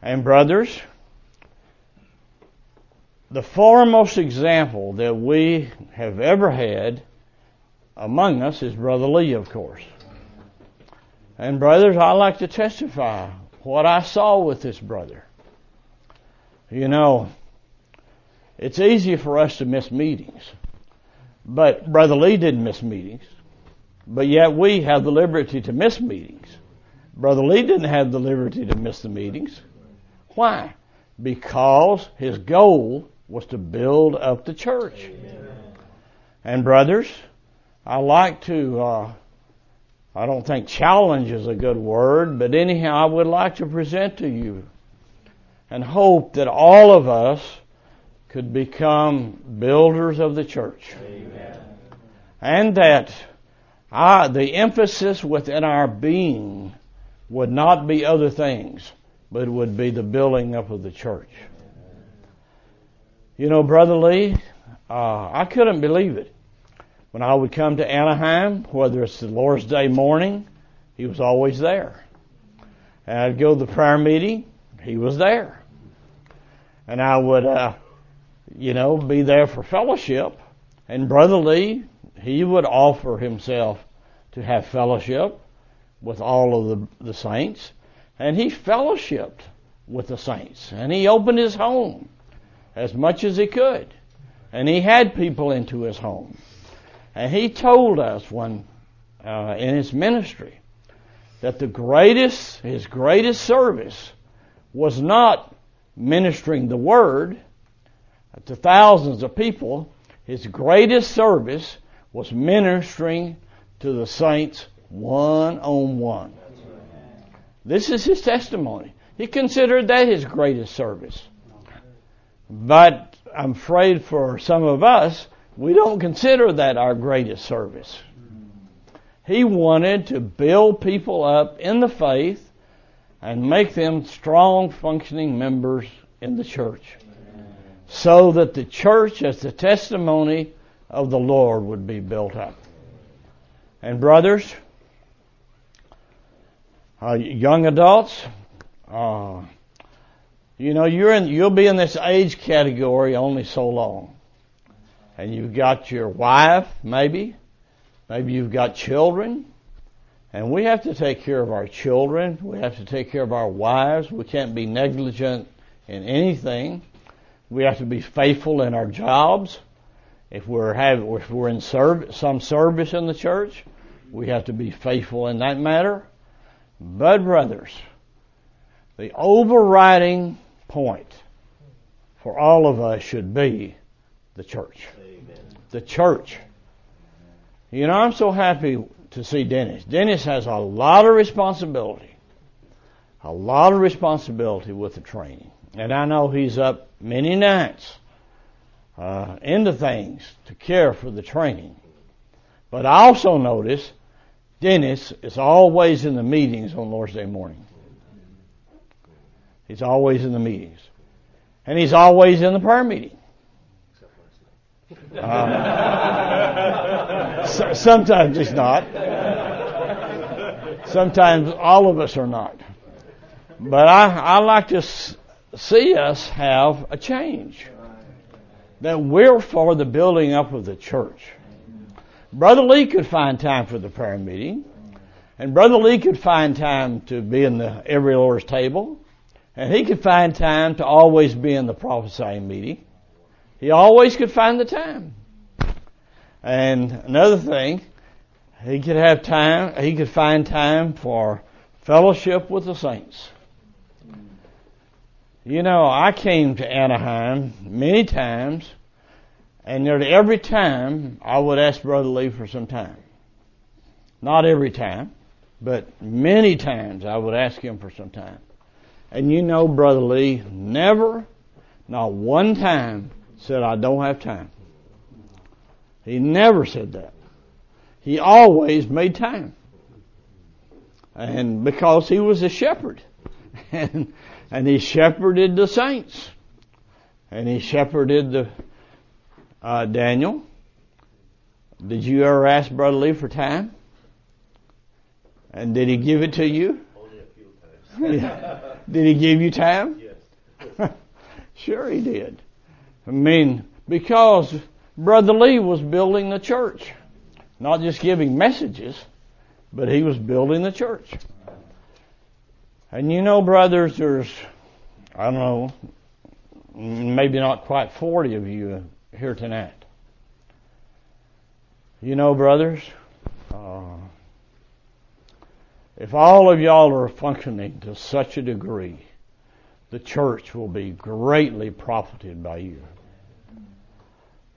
And brothers, the foremost example that we have ever had among us is Brother Lee, of course. And brothers, I like to testify what I saw with this brother. You know, it's easy for us to miss meetings. But Brother Lee didn't miss meetings. But yet we have the liberty to miss meetings. Brother Lee didn't have the liberty to miss the meetings. Why? Because his goal was to build up the church. Amen. And brothers, I like to, uh, I don't think challenge is a good word, but anyhow, I would like to present to you and hope that all of us could become builders of the church. Amen. and that our, the emphasis within our being would not be other things, but would be the building up of the church. You know, Brother Lee, uh, I couldn't believe it. When I would come to Anaheim, whether it's the Lord's Day morning, he was always there. And I'd go to the prayer meeting, he was there. And I would, uh, you know, be there for fellowship. And Brother Lee, he would offer himself to have fellowship with all of the, the saints. And he fellowshipped with the saints. And he opened his home as much as he could. And he had people into his home. And he told us one uh, in his ministry that the greatest, his greatest service was not ministering the word to thousands of people. His greatest service was ministering to the saints one on one. This is his testimony. He considered that his greatest service. But I'm afraid for some of us, we don't consider that our greatest service. He wanted to build people up in the faith and make them strong functioning members in the church. So that the church as the testimony of the Lord would be built up. And brothers, uh, young adults, uh, you know, you're in, you'll be in this age category only so long. And you've got your wife, maybe. Maybe you've got children. And we have to take care of our children. We have to take care of our wives. We can't be negligent in anything. We have to be faithful in our jobs. If we're have, if we're in serv- some service in the church, we have to be faithful in that matter. But brothers, the overriding point for all of us should be the church. Amen. The church. You know, I'm so happy to see Dennis. Dennis has a lot of responsibility. A lot of responsibility with the training. And I know he's up many nights uh, into things to care for the training. But I also notice Dennis is always in the meetings on Lord's Day morning. He's always in the meetings. And he's always in the prayer meeting. Uh, so, sometimes he's not. Sometimes all of us are not. But I, I like to see us have a change. That we're for the building up of the church. Brother Lee could find time for the prayer meeting. And Brother Lee could find time to be in the every Lord's table. And he could find time to always be in the prophesying meeting. He always could find the time. And another thing, he could have time, he could find time for fellowship with the saints. You know, I came to Anaheim many times, and nearly every time I would ask Brother Lee for some time. Not every time, but many times I would ask him for some time. And you know, Brother Lee never, not one time, said, I don't have time. He never said that. He always made time. And because he was a shepherd. And, and he shepherded the saints. And he shepherded the, uh, Daniel. Did you ever ask Brother Lee for time? And did he give it to you? Only a few times. Yeah. Did he give you time? Yes. sure he did. I mean, because Brother Lee was building the church. Not just giving messages, but he was building the church. And you know, brothers, there's, I don't know, maybe not quite 40 of you here tonight. You know, brothers, uh, if all of y'all are functioning to such a degree, the church will be greatly profited by you.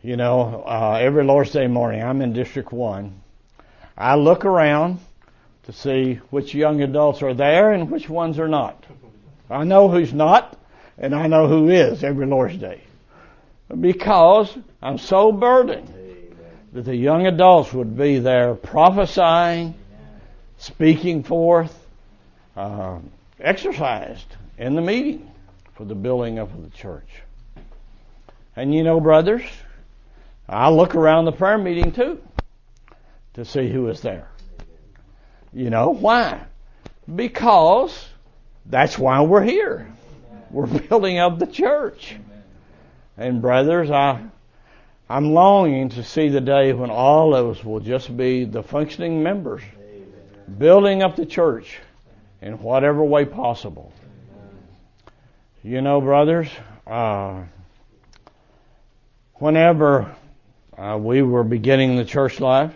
You know, uh, every Lord's Day morning, I'm in District 1. I look around to see which young adults are there and which ones are not. I know who's not, and I know who is every Lord's Day. Because I'm so burdened that the young adults would be there prophesying, speaking forth, uh, exercised in the meeting for the building up of the church. And you know, brothers, I look around the prayer meeting too to see who is there. You know, why? Because that's why we're here. We're building up the church. And brothers, I I'm longing to see the day when all of us will just be the functioning members, building up the church in whatever way possible. You know, brothers, uh, whenever uh, we were beginning the church life,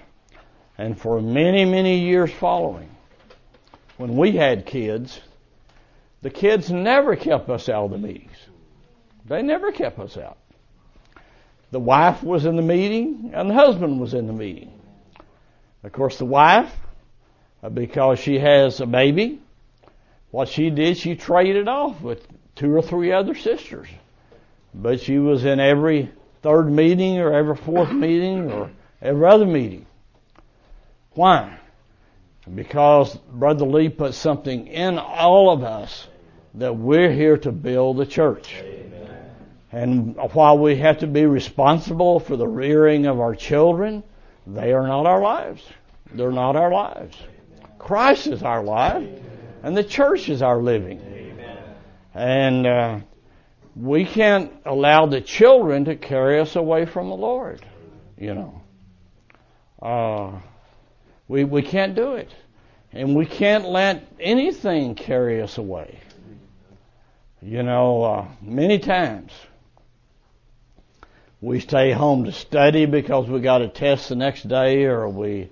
and for many, many years following, when we had kids, the kids never kept us out of the meetings. They never kept us out. The wife was in the meeting and the husband was in the meeting. Of course, the wife, uh, because she has a baby, what she did, she traded off with two or three other sisters. But she was in every third meeting or every fourth meeting or every other meeting. Why? Because Brother Lee put something in all of us that we're here to build the church. And while we have to be responsible for the rearing of our children, they are not our lives. They're not our lives. Christ is our life, and the church is our living. And uh, we can't allow the children to carry us away from the Lord. You know, uh, we we can't do it, and we can't let anything carry us away. You know, uh, many times we stay home to study because we got a test the next day, or we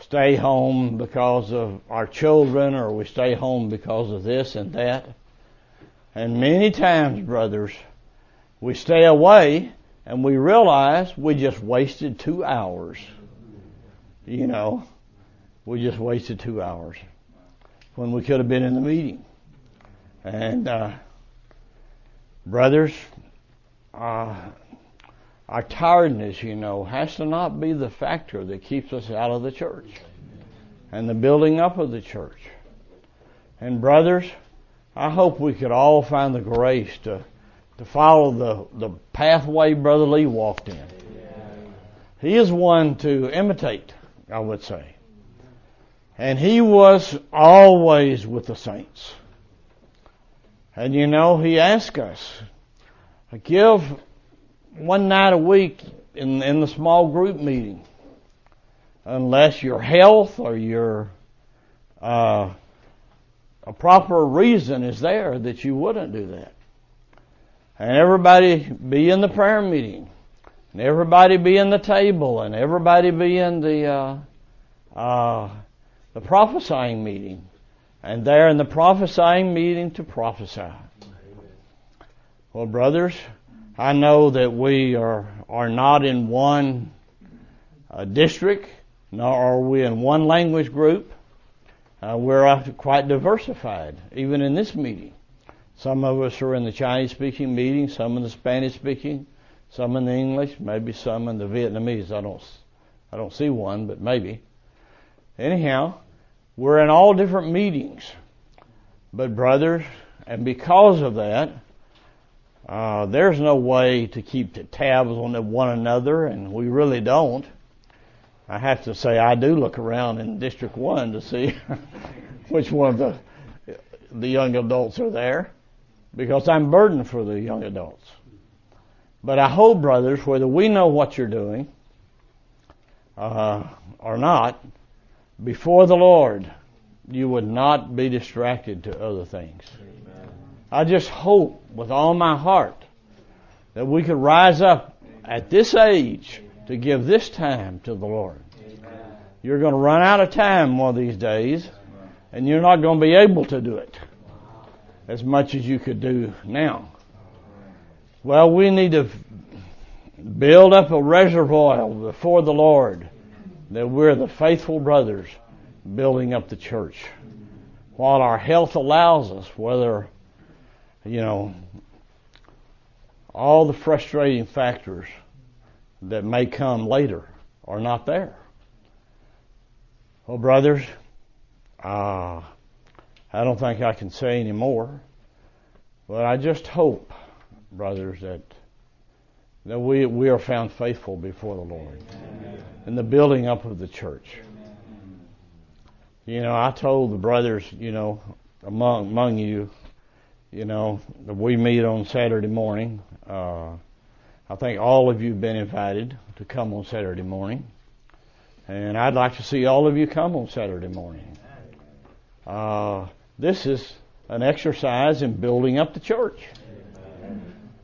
stay home because of our children, or we stay home because of this and that. And many times, brothers, we stay away and we realize we just wasted two hours. You know, we just wasted two hours when we could have been in the meeting. And, uh, brothers, uh, our tiredness, you know, has to not be the factor that keeps us out of the church and the building up of the church. And brothers, I hope we could all find the grace to to follow the, the pathway Brother Lee walked in. He is one to imitate, I would say. And he was always with the saints. And you know, he asked us, give one night a week in, in the small group meeting, unless your health or your uh, a proper reason is there that you wouldn't do that. And everybody be in the prayer meeting, and everybody be in the table, and everybody be in the uh, uh, the prophesying meeting, and there in the prophesying meeting to prophesy. Well, brothers, I know that we are, are not in one uh, district, nor are we in one language group. Uh, we're quite diversified, even in this meeting. Some of us are in the Chinese speaking meeting, some in the Spanish speaking, some in the English, maybe some in the Vietnamese. I don't, I don't see one, but maybe. Anyhow, we're in all different meetings. But brothers, and because of that, uh, there's no way to keep the tabs on one another, and we really don't. I have to say, I do look around in District One to see which one of the the young adults are there, because I'm burdened for the young adults. But I hope, brothers, whether we know what you're doing uh, or not, before the Lord, you would not be distracted to other things. I just hope with all my heart that we could rise up at this age to give this time to the Lord. You're going to run out of time one of these days, and you're not going to be able to do it as much as you could do now. Well, we need to build up a reservoir before the Lord that we're the faithful brothers building up the church. While our health allows us, whether you know, all the frustrating factors that may come later are not there. Well, brothers, uh, I don't think I can say any more, but I just hope, brothers, that that we we are found faithful before the Lord in the building up of the church. You know, I told the brothers, you know, among among you, you know, we meet on Saturday morning. Uh, I think all of you have been invited to come on Saturday morning. And I'd like to see all of you come on Saturday morning. Uh, this is an exercise in building up the church.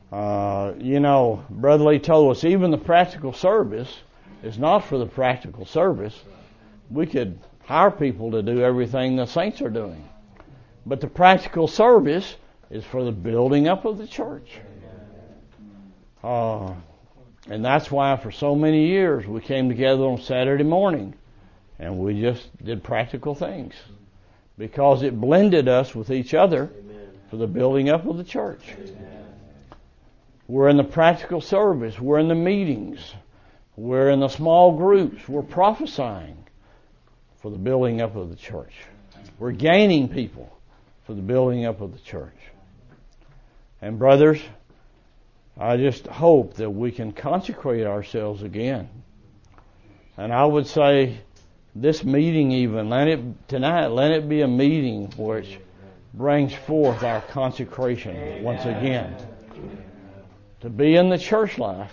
Uh, you know, Brother Lee told us even the practical service is not for the practical service. We could hire people to do everything the saints are doing. But the practical service is for the building up of the church. Uh, and that's why for so many years we came together on Saturday morning and we just did practical things because it blended us with each other for the building up of the church. We're in the practical service, we're in the meetings, we're in the small groups, we're prophesying for the building up of the church. We're gaining people for the building up of the church. And brothers, I just hope that we can consecrate ourselves again. And I would say this meeting even, let it, tonight, let it be a meeting which brings forth our consecration once again. To be in the church life,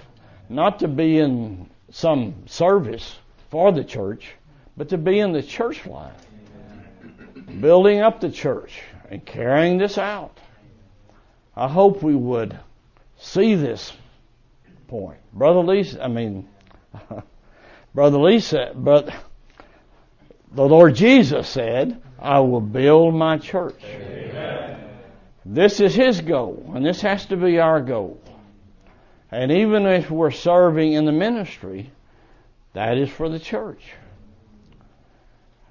not to be in some service for the church, but to be in the church life. Building up the church and carrying this out. I hope we would see this point. Brother Lisa, I mean, Brother Lisa, but the Lord Jesus said, I will build my church. Amen. This is His goal, and this has to be our goal. And even if we're serving in the ministry, that is for the church.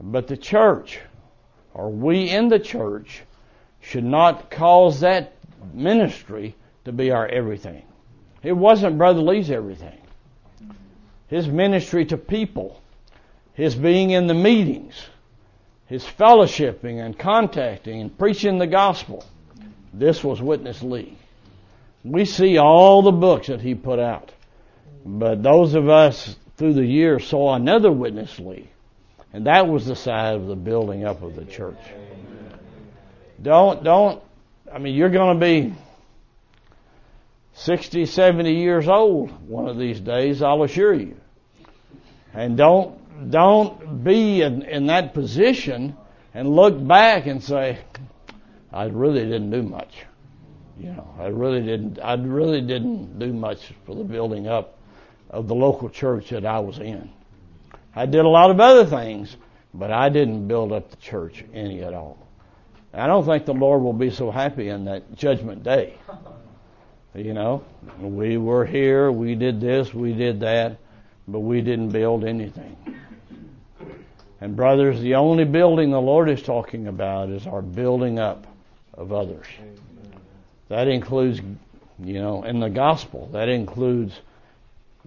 But the church, or we in the church, should not cause that ministry to be our everything. It wasn't Brother Lee's everything. His ministry to people, his being in the meetings, his fellowshipping and contacting and preaching the gospel. This was Witness Lee. We see all the books that he put out. But those of us through the years saw another Witness Lee. And that was the side of the building up of the church. Don't, don't, I mean, you're going to be 60, 70 years old one of these days, I'll assure you. And don't, don't be in, in that position and look back and say, I really didn't do much. You know, I really didn't, I really didn't do much for the building up of the local church that I was in. I did a lot of other things, but I didn't build up the church any at all. I don't think the Lord will be so happy in that judgment day. You know, we were here, we did this, we did that, but we didn't build anything. And brothers, the only building the Lord is talking about is our building up of others. That includes, you know, in the gospel, that includes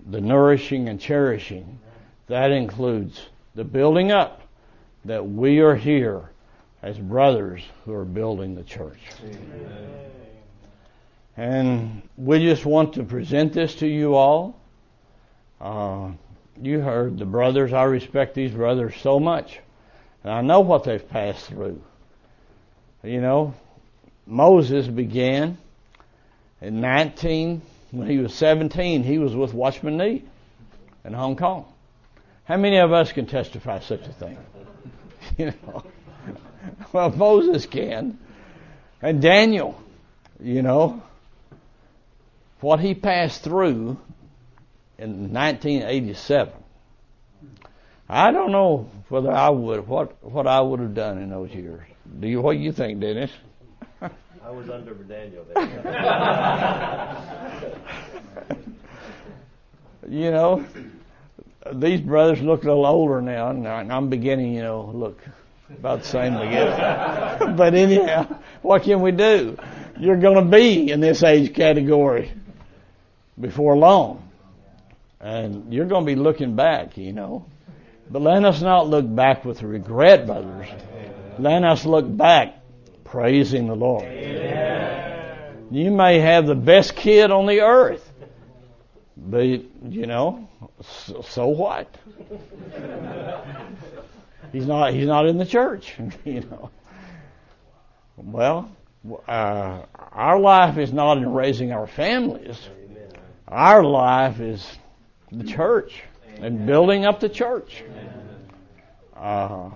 the nourishing and cherishing. That includes the building up that we are here as brothers who are building the church. Amen. And we just want to present this to you all. Uh, you heard the brothers. I respect these brothers so much. And I know what they've passed through. You know, Moses began in 19, when he was 17, he was with Watchman Nee in Hong Kong. How many of us can testify such a thing? you know, well, Moses can. And Daniel, you know, what he passed through in 1987. I don't know whether I would what what I would have done in those years. Do you what do you think, Dennis? I was under Daniel then. you know, these brothers look a little older now, and I'm beginning, you know, look about the same again. but anyhow, what can we do? You're going to be in this age category before long. And you're going to be looking back, you know. But let us not look back with regret, brothers. Let us look back praising the Lord. You may have the best kid on the earth, but you know, so, so what? He's not. He's not in the church. you know. Well, uh, our life is not in raising our families. Our life is the church and building up the church. Uh,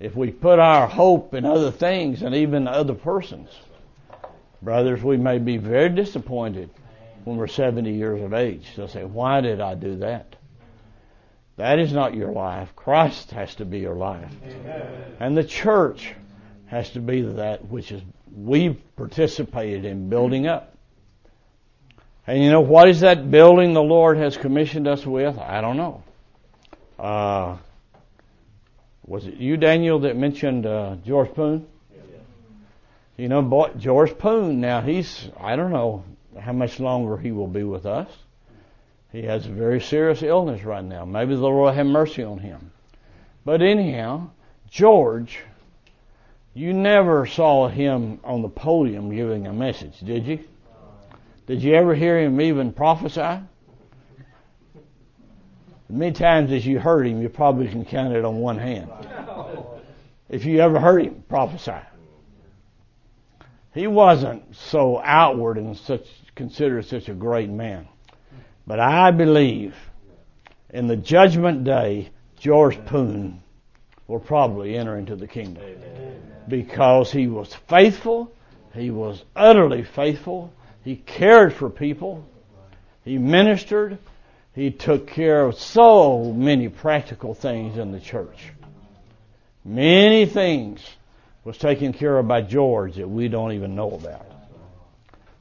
if we put our hope in other things and even other persons, brothers, we may be very disappointed when we're 70 years of age. They'll say, Why did I do that? That is not your life. Christ has to be your life. Amen. And the church has to be that which is we've participated in building up. And you know what is that building the Lord has commissioned us with? I don't know. Uh, was it you, Daniel, that mentioned uh, George Poon? You know, boy, George Poon. Now he's I don't know how much longer he will be with us. He has a very serious illness right now. Maybe the Lord have mercy on him. But anyhow, George, you never saw him on the podium giving a message, did you? Did you ever hear him even prophesy? Many times as you heard him, you probably can count it on one hand. If you ever heard him prophesy. He wasn't so outward and such considered such a great man. But I believe in the judgment day, George Poon will probably enter into the kingdom. Because he was faithful, he was utterly faithful, he cared for people, he ministered, he took care of so many practical things in the church. Many things was taken care of by George that we don't even know about.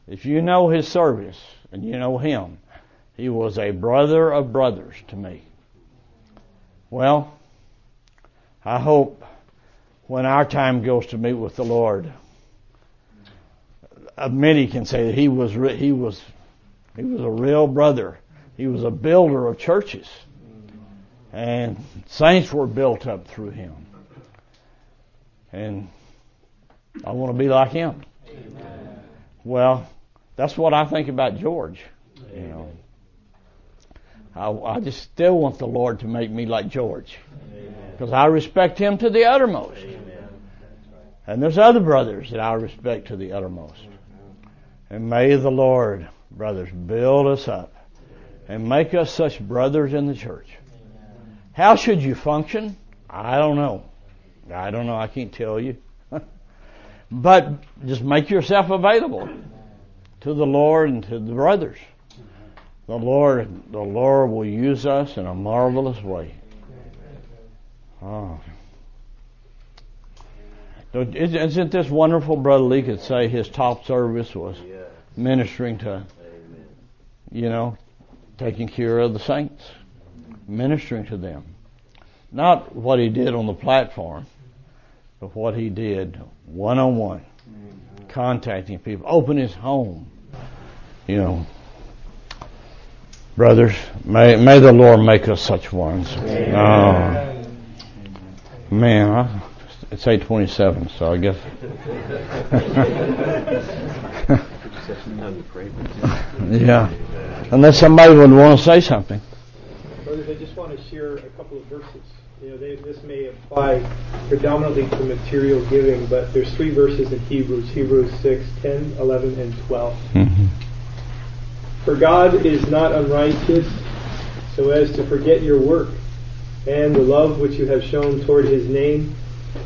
If you know his service and you know him, he was a brother of brothers to me. Well, I hope when our time goes to meet with the Lord, uh, many can say that he was he was he was a real brother he was a builder of churches. And saints were built up through him. And I want to be like him. Amen. Well, that's what I think about George. You know, I, I just still want the Lord to make me like George because I respect him to the uttermost. Amen. And there's other brothers that I respect to the uttermost. And may the Lord, brothers, build us up and make us such brothers in the church. How should you function? I don't know. I don't know. I can't tell you. but just make yourself available to the Lord and to the brothers. The Lord, the Lord will use us in a marvelous way. Oh. Isn't this wonderful? Brother Lee could say his top service was ministering to, you know, taking care of the saints, ministering to them. Not what he did on the platform, but what he did one on one, contacting people, open his home. You know, brothers, may may the Lord make us such ones. Oh, man, I, it's eight twenty-seven, so I guess. yeah. Unless somebody would want to say something. Brothers, I just want to share a couple of verses. You know, they, this may apply predominantly to material giving, but there's three verses in Hebrews, Hebrews 6, 10, 11, and 12. Mm-hmm. For God is not unrighteous so as to forget your work and the love which you have shown toward his name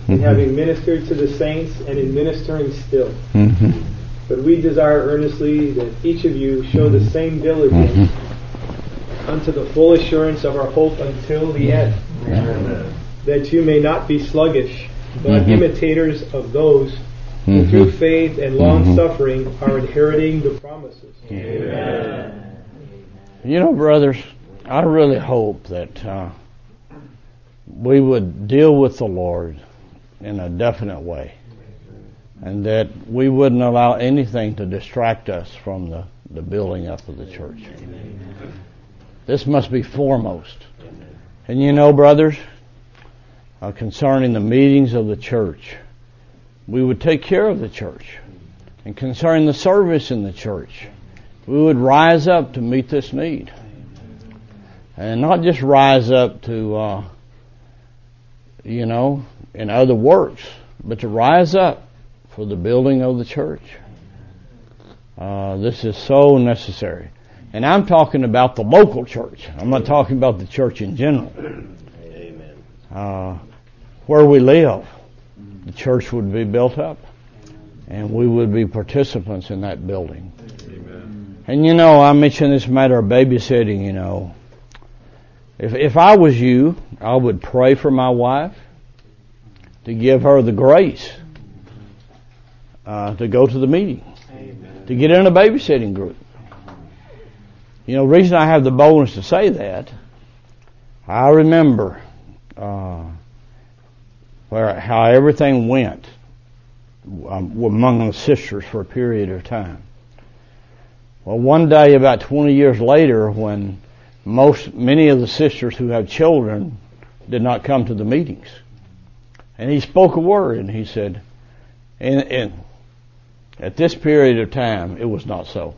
in mm-hmm. having ministered to the saints and in ministering still. Mm-hmm. But we desire earnestly that each of you show the same diligence mm-hmm. unto the full assurance of our hope until the end, Amen. that you may not be sluggish, but mm-hmm. imitators of those who mm-hmm. through faith and long mm-hmm. suffering are inheriting the promises. Amen. You know, brothers, I really hope that uh, we would deal with the Lord in a definite way and that we wouldn't allow anything to distract us from the, the building up of the church. This must be foremost. And you know, brothers, uh, concerning the meetings of the church, we would take care of the church. And concerning the service in the church, we would rise up to meet this need. And not just rise up to, uh, you know, in other works, but to rise up for the building of the church. Uh, this is so necessary. And I'm talking about the local church. I'm not talking about the church in general. Amen. Uh, where we live, the church would be built up, and we would be participants in that building. Amen. And you know, I mentioned this matter of babysitting. You know, if if I was you, I would pray for my wife to give her the grace uh, to go to the meeting, Amen. to get in a babysitting group. You know, the reason I have the boldness to say that, I remember uh, where how everything went um, among the sisters for a period of time. Well, one day, about 20 years later, when most many of the sisters who have children did not come to the meetings, and he spoke a word, and he said, and at this period of time, it was not so.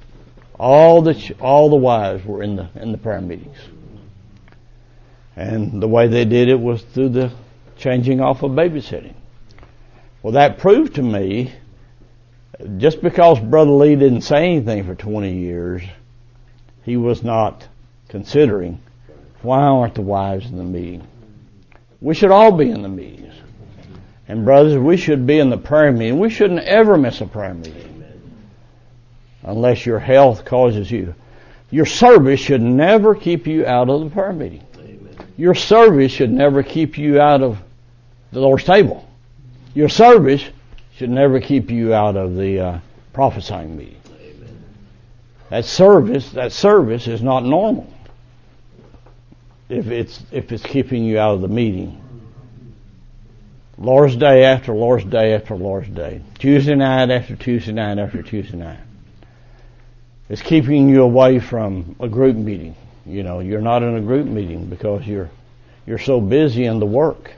All the all the wives were in the in the prayer meetings, and the way they did it was through the changing off of babysitting. Well, that proved to me, just because Brother Lee didn't say anything for 20 years, he was not considering why aren't the wives in the meeting? We should all be in the meetings. And brothers, we should be in the prayer meeting. We shouldn't ever miss a prayer meeting unless your health causes you. Your service should never keep you out of the prayer meeting. Your service should never keep you out of the Lord's table. Your service should never keep you out of the uh, prophesying meeting. Amen. That service, that service is not normal. If it's if it's keeping you out of the meeting. Lord's Day after Lord's Day after Lord's Day. Tuesday night after Tuesday night after Tuesday night. It's keeping you away from a group meeting. You know, you're not in a group meeting because you're you're so busy in the work.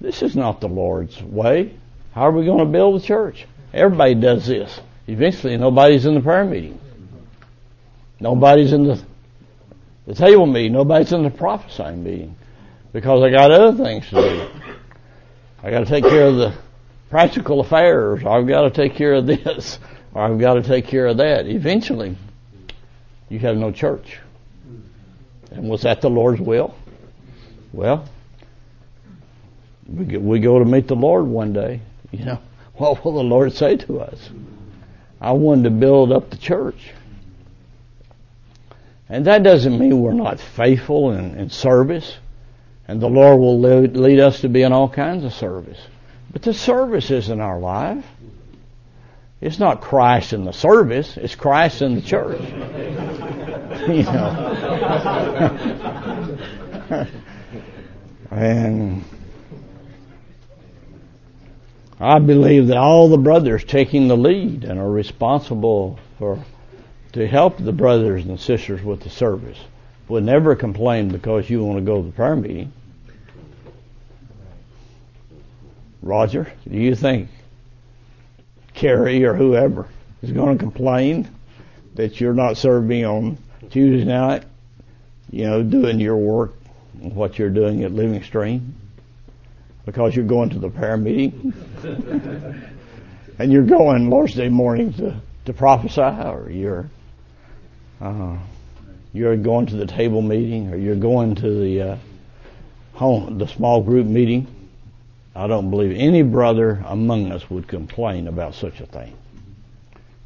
This is not the Lord's way. How are we going to build the church? Everybody does this. Eventually, nobody's in the prayer meeting. Nobody's in the the table meeting. Nobody's in the prophesying meeting because I got other things to do. I got to take care of the practical affairs. I've got to take care of this or I've got to take care of that. Eventually, you have no church. And was that the Lord's will? Well, we go, to meet the Lord one day. You know, what will the Lord say to us? I wanted to build up the church. And that doesn't mean we're not faithful in, in service. And the Lord will lead, lead us to be in all kinds of service. But the service isn't our life. It's not Christ in the service, it's Christ in the church. you know. and I believe that all the brothers taking the lead and are responsible for to help the brothers and sisters with the service would never complain because you want to go to the prayer meeting. Roger, do you think Carrie or whoever is going to complain that you're not serving on Tuesday night, you know, doing your work, what you're doing at Living Stream, because you're going to the prayer meeting, and you're going Lord's Day morning to, to prophesy, or you're uh, you're going to the table meeting, or you're going to the uh, home, the small group meeting I don't believe any brother among us would complain about such a thing.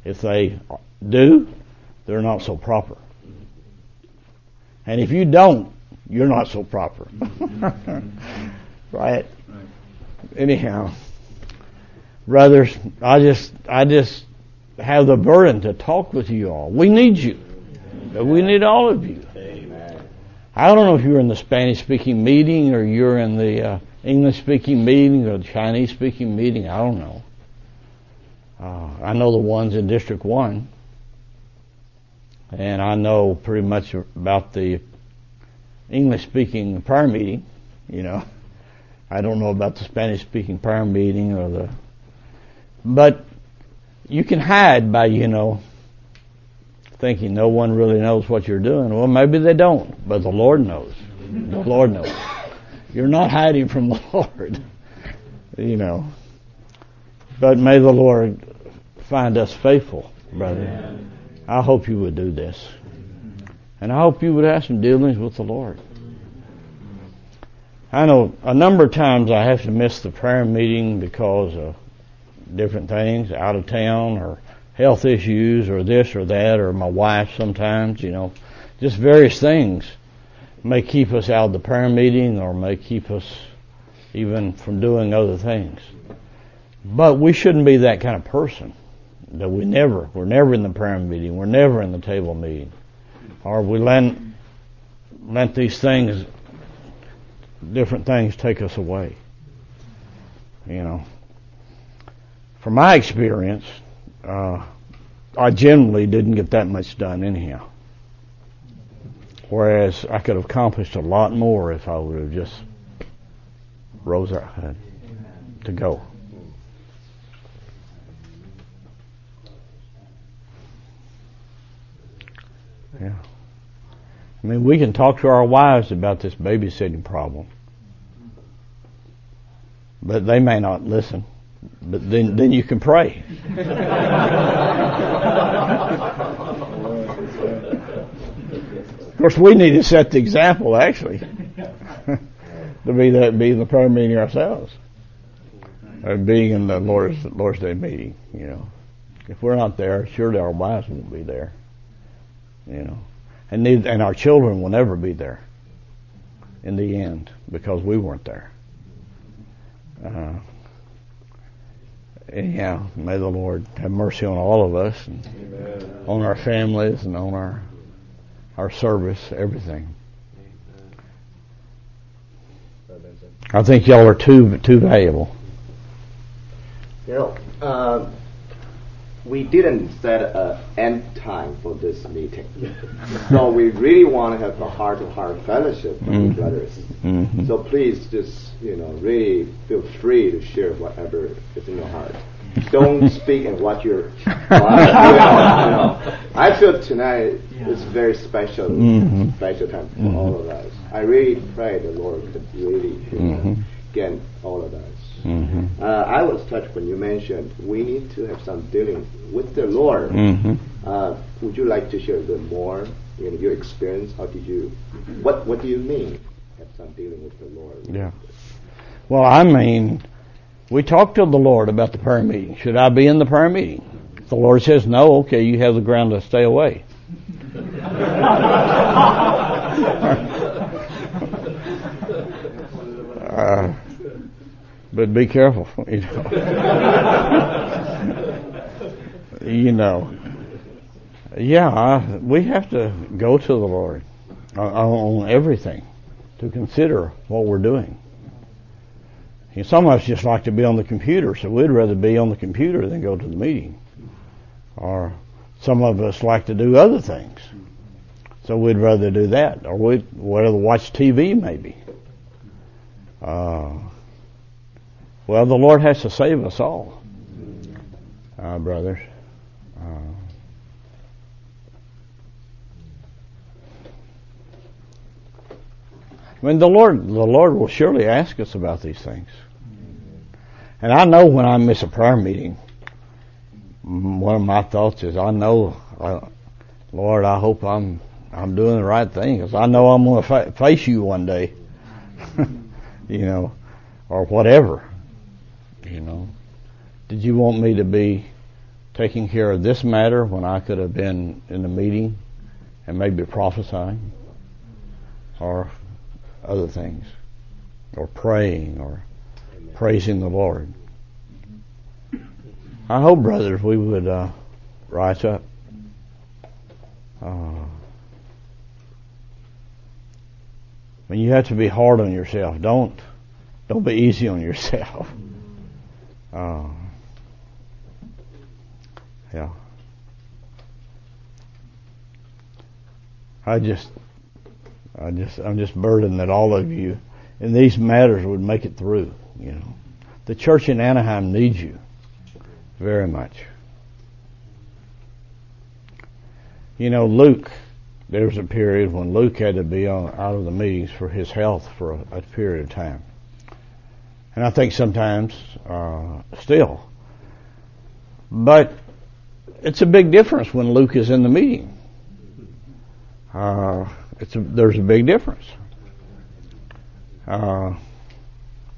If they do, they're not so proper. And if you don't, you're not so proper. right? Anyhow, brothers, I just, I just have the burden to talk with you all. We need you. We need all of you. I don't know if you're in the Spanish speaking meeting or you're in the uh, English speaking meeting or the Chinese speaking meeting. I don't know. Uh, I know the ones in District 1. And I know pretty much about the English speaking prayer meeting, you know. I don't know about the Spanish speaking prayer meeting or the, but you can hide by, you know, thinking no one really knows what you're doing. Well, maybe they don't, but the Lord knows. The Lord knows. You're not hiding from the Lord, you know. But may the Lord find us faithful, brother. I hope you would do this. And I hope you would have some dealings with the Lord. I know a number of times I have to miss the prayer meeting because of different things, out of town or health issues or this or that or my wife sometimes, you know, just various things may keep us out of the prayer meeting or may keep us even from doing other things. But we shouldn't be that kind of person that we never, we're never in the prayer meeting, we're never in the table meeting, or we let, let these things different things take us away. You know, from my experience, uh, I generally didn't get that much done anyhow. Whereas I could have accomplished a lot more if I would have just rose up to go. Yeah. I mean, we can talk to our wives about this babysitting problem, but they may not listen. But then, then you can pray. of course, we need to set the example, actually, to be that be in the prayer meeting ourselves, or being in the Lord's Lord's Day meeting. You know, if we're not there, surely our wives won't be there. You know and neither, and our children will never be there in the end because we weren't there. Uh, anyhow, may the Lord have mercy on all of us, and Amen. on our families, and on our our service, everything. I think y'all are too too valuable. You know, uh, we didn't set an end time for this meeting. so we really want to have a heart-to-heart fellowship with mm-hmm. brothers. Mm-hmm. So please just, you know, really feel free to share whatever is in your heart. Don't speak and what you're. you know, I feel tonight is very special, mm-hmm. special time for mm-hmm. all of us. I really pray the Lord could really you know, mm-hmm. get all of us. Mm-hmm. Uh, I was touched when you mentioned we need to have some dealing with the Lord. Mm-hmm. Uh, would you like to share a bit more? You know, your experience. How did you? What What do you mean? Have some dealing with the Lord. Yeah. Well, I mean, we talked to the Lord about the prayer meeting. Should I be in the prayer meeting? The Lord says no. Okay, you have the ground to stay away. uh, but be careful, you know. you know. Yeah, we have to go to the Lord on everything to consider what we're doing. some of us just like to be on the computer, so we'd rather be on the computer than go to the meeting. Or some of us like to do other things, so we'd rather do that, or we'd rather watch TV maybe. Uh, well, the Lord has to save us all, uh, brothers. Uh, I mean, the Lord, the Lord will surely ask us about these things. And I know when I miss a prayer meeting, one of my thoughts is, I know, uh, Lord, I hope I'm I'm doing the right thing because I know I'm going to fa- face you one day, you know, or whatever. You know, did you want me to be taking care of this matter when I could have been in the meeting and maybe prophesying or other things or praying or Amen. praising the Lord? I hope, brothers, we would uh, rise up. Uh, I mean, you have to be hard on yourself. Don't don't be easy on yourself. Oh. Yeah. I just, I just I'm just burdened that all of you in these matters would make it through. You know, the church in Anaheim needs you very much. You know, Luke. There was a period when Luke had to be on, out of the meetings for his health for a, a period of time, and I think sometimes uh, still. But it's a big difference when Luke is in the meeting. Uh, it's a, there's a big difference. Uh,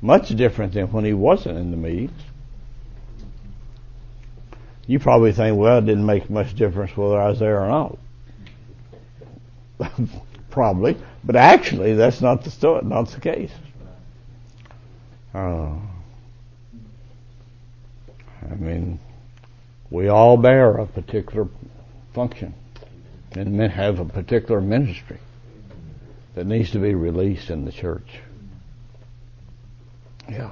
much different than when he wasn't in the meetings. You probably think, well, it didn't make much difference whether I was there or not. probably, but actually, that's not the not the case. Uh, I mean, we all bear a particular function and have a particular ministry that needs to be released in the church. Yeah.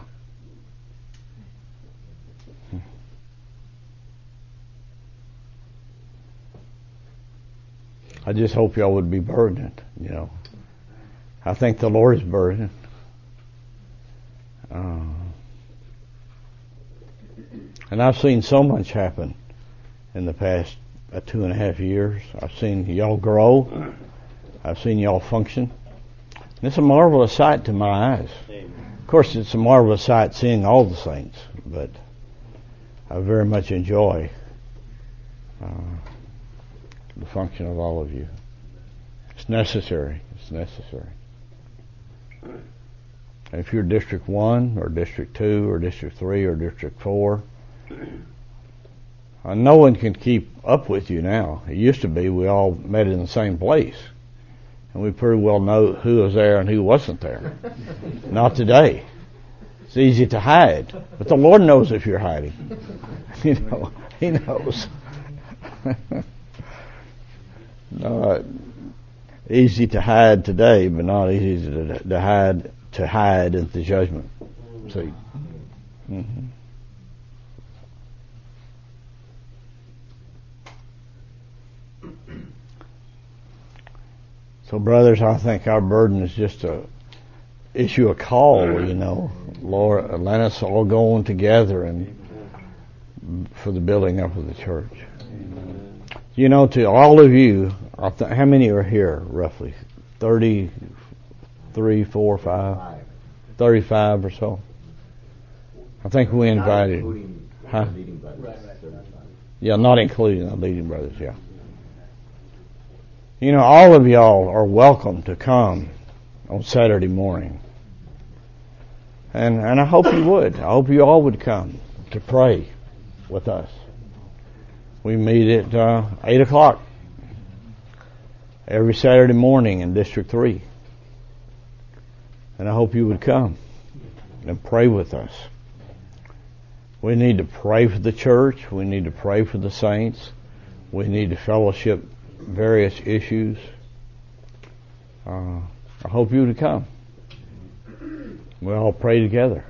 I just hope y'all would be burdened, you know. I think the Lord is burdened. Uh, and I've seen so much happen in the past uh, two and a half years. I've seen y'all grow. I've seen y'all function. And it's a marvelous sight to my eyes. Of course, it's a marvelous sight seeing all the saints, but I very much enjoy uh, the function of all of you. It's necessary. It's necessary. If you're District 1 or District 2 or District 3 or District 4, uh, no one can keep up with you now. It used to be we all met in the same place. And we pretty well know who was there and who wasn't there. Not today. It's easy to hide. But the Lord knows if you're hiding. you know, He knows. not easy to hide today, but not easy to, to hide to hide at the judgment. See. Mm-hmm. So, brothers, I think our burden is just to issue a call. You know, Lord, let us all go on together and for the building up of the church. You know, to all of you, how many are here roughly? Thirty-three, four, five, thirty-five or so. I think we invited. Huh? Yeah, not including the leading brothers. Yeah. You know, all of y'all are welcome to come on Saturday morning. And, and I hope you would. I hope you all would come to pray with us. We meet at uh, 8 o'clock every Saturday morning in District 3. And I hope you would come and pray with us. We need to pray for the church. We need to pray for the saints. We need to fellowship various issues. Uh, I hope you would come. We all pray together.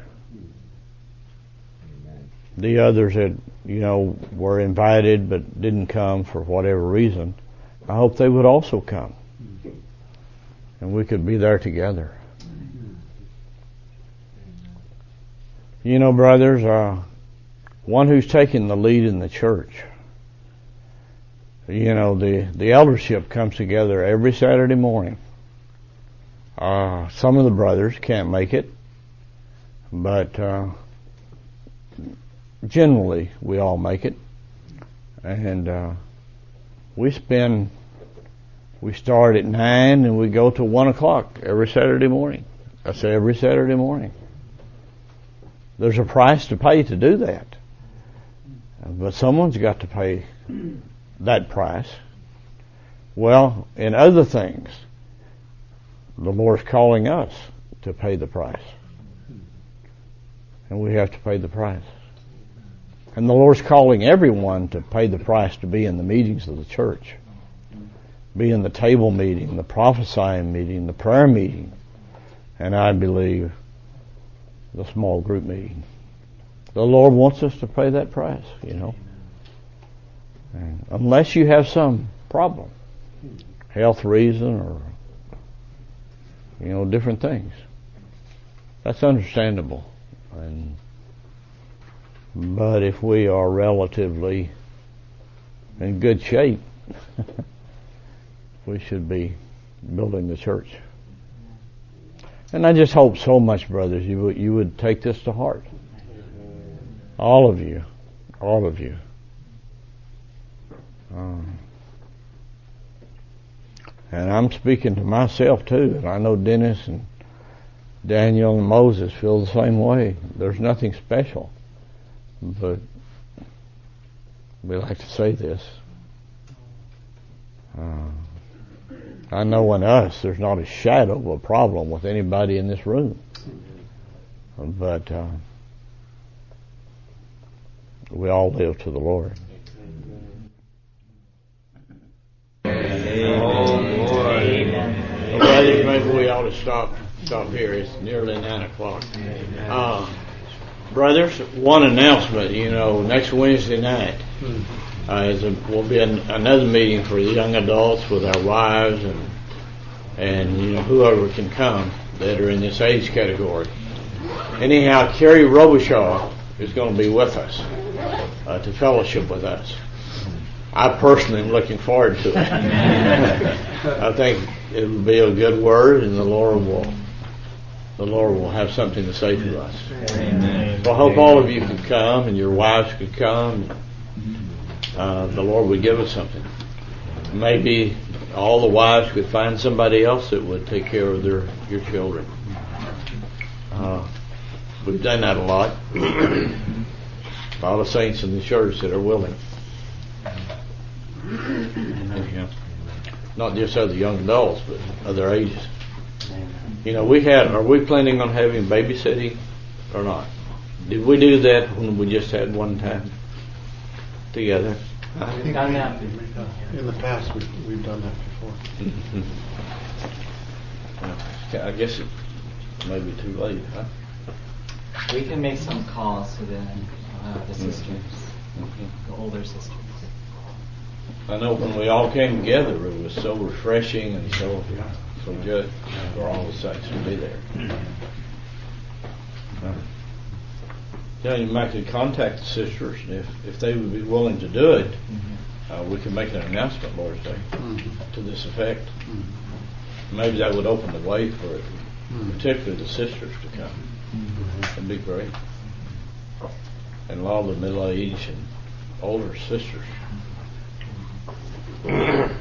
The others that you know were invited but didn't come for whatever reason, I hope they would also come, and we could be there together. You know, brothers, uh, one who's taking the lead in the church you know, the, the eldership comes together every Saturday morning. Uh, some of the brothers can't make it, but uh, generally we all make it. And uh, we spend, we start at 9 and we go to 1 o'clock every Saturday morning. I say every Saturday morning. There's a price to pay to do that. But someone's got to pay that price? Well, in other things, the Lord's calling us to pay the price. And we have to pay the price. And the Lord's calling everyone to pay the price to be in the meetings of the church. Be in the table meeting, the prophesying meeting, the prayer meeting, and I believe the small group meeting. The Lord wants us to pay that price, you know unless you have some problem, health reason or you know, different things. That's understandable. And but if we are relatively in good shape, we should be building the church. And I just hope so much, brothers, you would, you would take this to heart. All of you. All of you. Um, and I'm speaking to myself too, and I know Dennis and Daniel and Moses feel the same way. There's nothing special. But we like to say this. Uh, I know in us there's not a shadow of a problem with anybody in this room. But uh, we all live to the Lord. Amen. Brothers, maybe we ought to stop stop here. It's nearly nine o'clock. Uh, brothers, one announcement. You know, next Wednesday night uh, a, will be an, another meeting for the young adults with our wives and and you know whoever can come that are in this age category. Anyhow, Kerry Robichaux is going to be with us uh, to fellowship with us. I personally am looking forward to it. I think it will be a good word, and the Lord will the Lord will have something to say to us. Amen. I hope all of you can come, and your wives could come. Uh, the Lord would give us something. Maybe all the wives could find somebody else that would take care of their your children. Uh, we've done that a lot. a lot of saints in the church that are willing. Not just other young adults, but other ages. You know, we had. Are we planning on having babysitting or not? Did we do that when we just had one time together? We've done that. In the past, we've, we've done that before. Mm-hmm. Yeah, I guess it may be too late, huh? We can make some calls to the uh, the mm-hmm. sisters, mm-hmm. the older sisters. I know when we all came together, it was so refreshing and so so good for all the saints to be there. Yeah, you might could contact the sisters, and if if they would be willing to do it, mm-hmm. uh, we could make an announcement Lord's Day mm-hmm. to this effect. Mm-hmm. Maybe that would open the way for it, particularly the sisters to come. That'd be great. And a lot of the middle-aged and older sisters.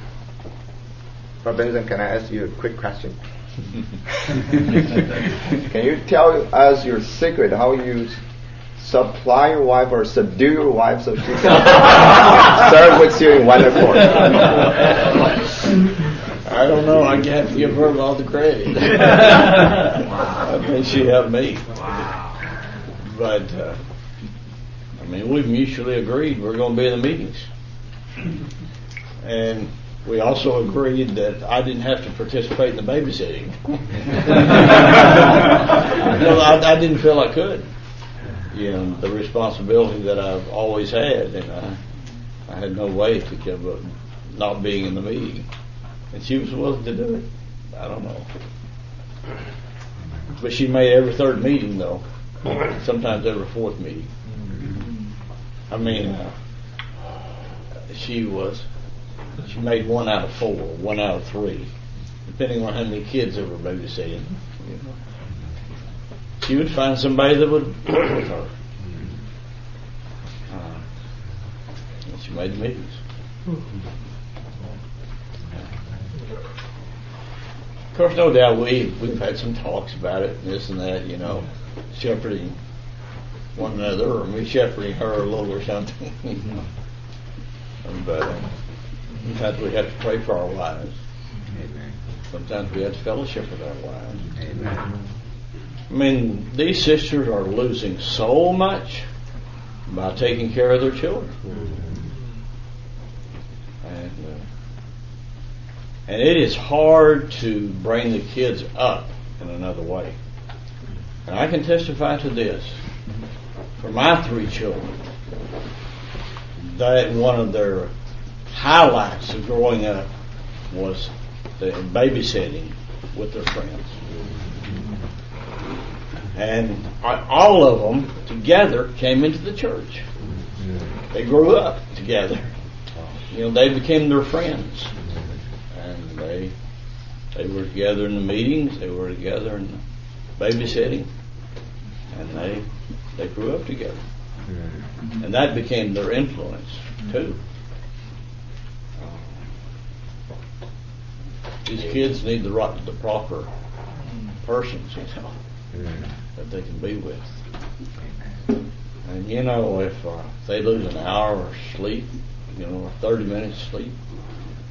Brother Benson, can I ask you a quick question? can you tell us your secret how you supply your wife or subdue your wife so she can serve with you in one accord? I don't know. I can't give her all the credit. I think she helped me. But uh, I mean, we've mutually agreed we're going to be in the meetings, and we also agreed that I didn't have to participate in the babysitting. no, I, I didn't feel I could. You know, the responsibility that I've always had, and I, I had no way to give up not being in the meeting. And she was willing to do it. I don't know. But she made every third meeting, though. Sometimes every fourth meeting. I mean, uh, she was. She made one out of four, one out of three, depending on how many kids they were babysitting. You know. She would find somebody that would work with her. Uh, and she made the meetings. Of course, no doubt we we've had some talks about it, and this and that, you know, shepherding one another, or me shepherding her a little or something. but uh, sometimes we have to pray for our wives. Amen. Sometimes we have to fellowship with our wives. Amen. I mean, these sisters are losing so much by taking care of their children. And, uh, and it is hard to bring the kids up in another way. And I can testify to this. For my three children, that one of their highlights of growing up was the babysitting with their friends. And all of them together came into the church. They grew up together. You know, they became their friends. And they they were together in the meetings, they were together in the babysitting, and they they grew up together. And that became their influence too. These kids need the right, the proper persons, you know, that they can be with. And you know, if uh, they lose an hour of sleep, you know, or 30 minutes sleep,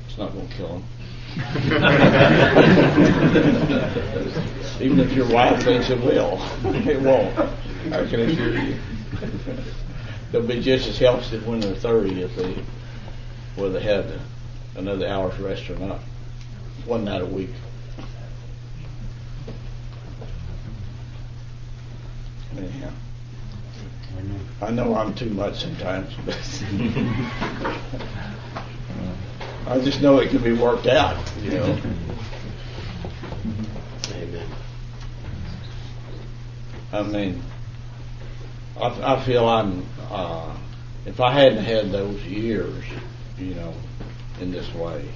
it's not going to kill them. Even if your wife thinks it will, it won't. I can assure you. They'll be just as healthy when they're 30 if they, whether they had another hour's rest or not. One night a week. Anyhow. I know I'm too much sometimes, but I just know it can be worked out, you know. Amen. I mean, I, I feel I'm, uh, if I hadn't had those years, you know, in this way,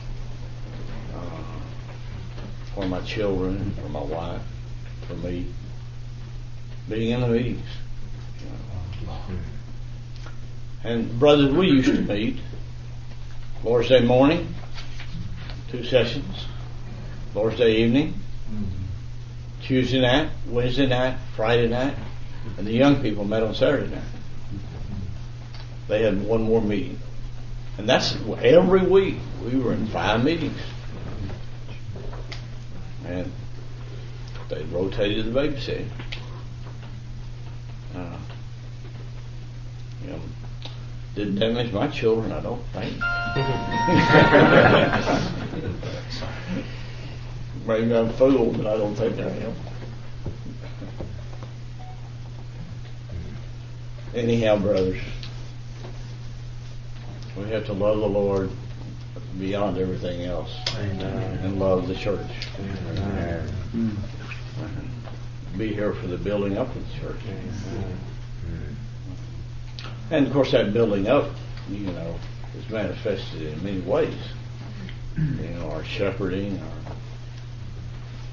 uh, for my children, for my wife, for me, being in the meetings. you know. And brothers, we used to meet Lord's Day morning, two sessions, Lord's Day evening, Tuesday night, Wednesday night, Friday night, and the young people met on Saturday night. They had one more meeting. And that's every week. We were in five meetings. And they rotated the babysitting. Uh, you know, didn't damage my children, I don't think. Maybe I'm fooled, but I don't think I am. Anyhow, brothers, we have to love the Lord beyond everything else and love the church. Be here for the building up of the church. Mm-hmm. And of course, that building up, you know, is manifested in many ways. You know, our shepherding,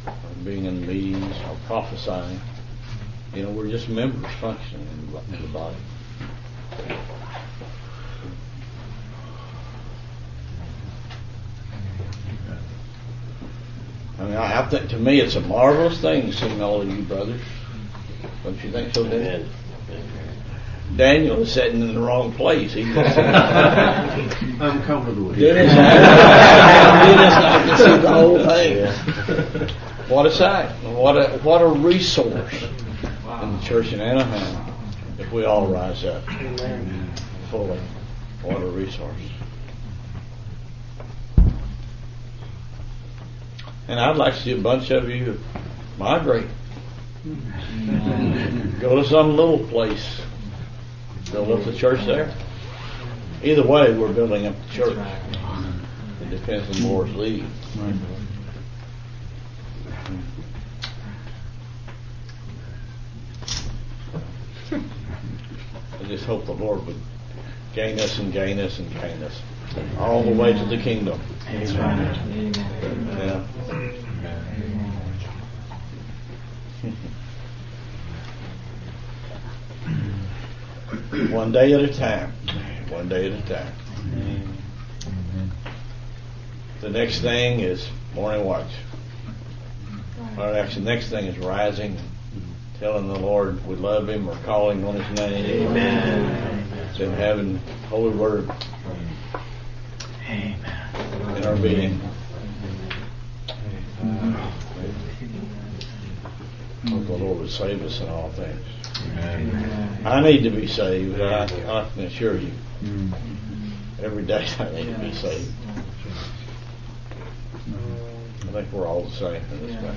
our, our being in meetings, our prophesying. You know, we're just members functioning in the, in the body. I mean, I, I think to me it's a marvelous thing seeing all of you brothers. Don't you think so, Daniel? Daniel is sitting in the wrong place. He just, I'm comfortable here. Dennis, Dennis, I can see the whole thing. What a sight! What a what a resource in the church in Anaheim if we all rise up fully. What a resource! And I'd like to see a bunch of you migrate. Go to some little place. Build up the church there. Either way, we're building up the church. It depends on Lord's lead. I just hope the Lord would gain us and gain us and gain us all the way to the kingdom. Yeah. One day at a time. One day at a time. The next thing is morning watch. Or actually, the next thing is rising, telling the Lord we love Him or calling on His name. Amen. Then having Holy Word in our being. Hope the Lord would save us in all things. I need to be saved. I, I can assure you. Every day I need to be saved. I think we're all the same in this way.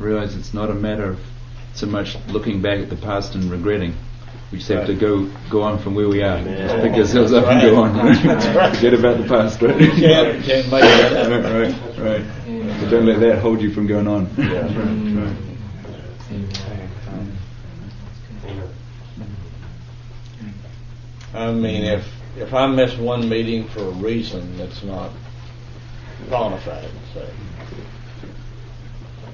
Realize it's not a matter of so much looking back at the past and regretting, We just have to go go on from where we are. Just pick ourselves up and go on. right. That's right. Forget about the past, right? You can't- can't make that up. right, right, right. But don't let that hold you from going on. Yeah. Right, right. I mean, if if I miss one meeting for a reason that's not bona fide, say,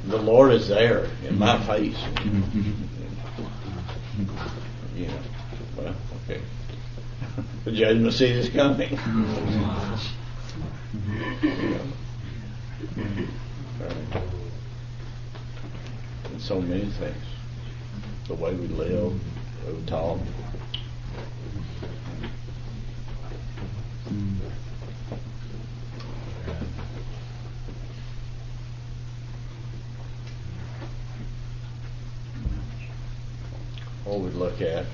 the Lord is there in my mm-hmm. face. Mm-hmm. You know, well, okay. The judgment seat is coming. You know. And so many things. The way we live, the way we talk. What we look at.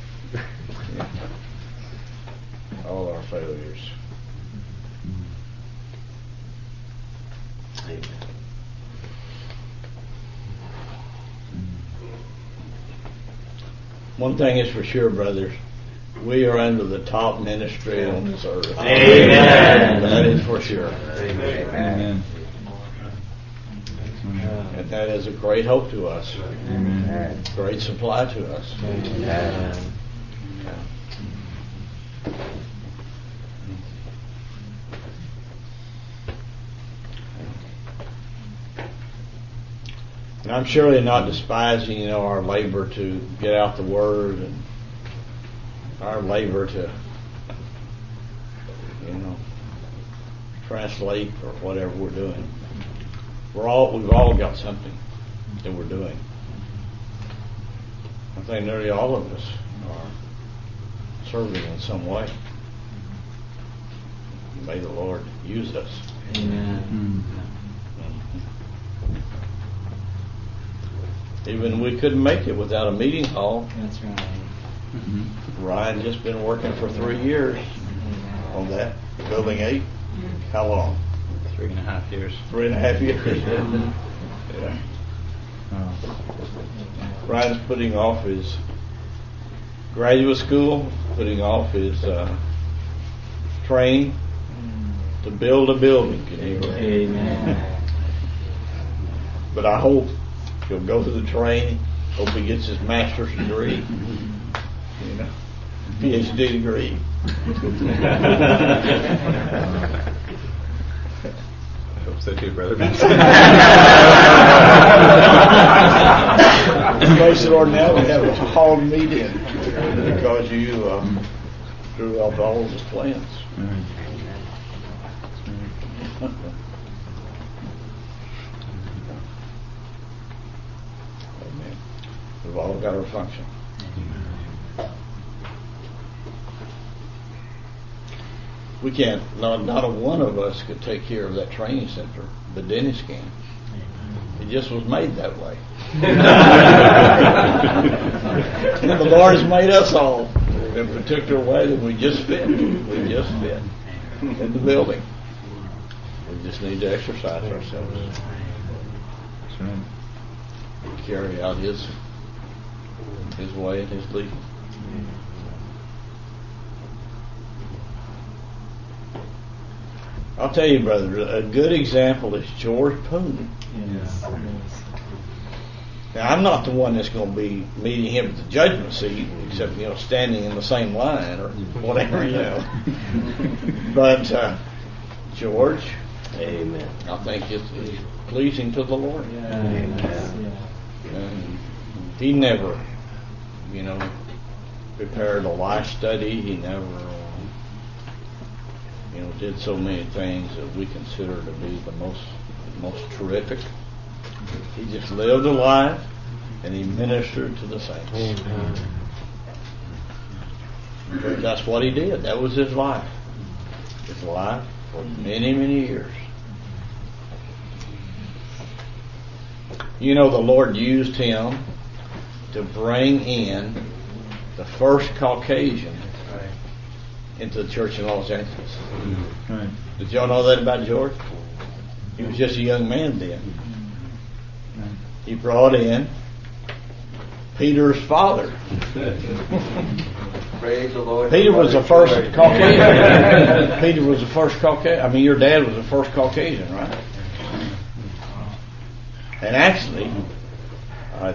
All our failures. One thing is for sure, brothers. We are under the top ministry on this earth. Amen. That is for sure. Amen. And that is a great hope to us. Amen. Great supply to us. And I'm surely not despising, you know, our labor to get out the word and our labor to, you know, translate or whatever we're doing. We're all we've all got something that we're doing. I think nearly all of us are serving in some way. May the Lord use us. Amen. Even we couldn't make it without a meeting hall. That's right. Ryan just been working for three years on that, building eight. How long? Three and a half years. Three and a half years. yeah. Ryan's putting off his graduate school, putting off his uh, training to build a building. Can? Amen. But I hope he'll go through the training. Hope he gets his master's degree. You know, PhD degree. Hope so too, brother. Praise the Lord. Now we have a hall meeting because you uh, drew up all his plans. Amen. We've all got our function. We can't, not, not a one of us could take care of that training center, but Dennis can. It just was made that way. and the Lord has made us all in a particular way that we just fit. We just fit in the building. We just need to exercise ourselves. That's right. Carry out His His way and His leading. I'll tell you, brother, a good example is George Poon. Yes. Now, I'm not the one that's going to be meeting him at the judgment seat, except you know, standing in the same line or whatever, you know. but uh, George, Amen. I think it's, it's pleasing to the Lord. Yes. And he never, you know, prepared a life study. He never, you know, did so many things that we consider to be the most most terrific. He just lived a life and he ministered to the saints. That's what he did. That was his life. His life for many, many years. You know, the Lord used him to bring in the first Caucasian into the church in Los Angeles. Right. Did y'all know that about George? He was just a young man then. He brought in Peter's father. Praise the Lord. Peter was the first Caucasian. Peter was the first Caucasian. I mean, your dad was the first Caucasian, right? And actually, uh,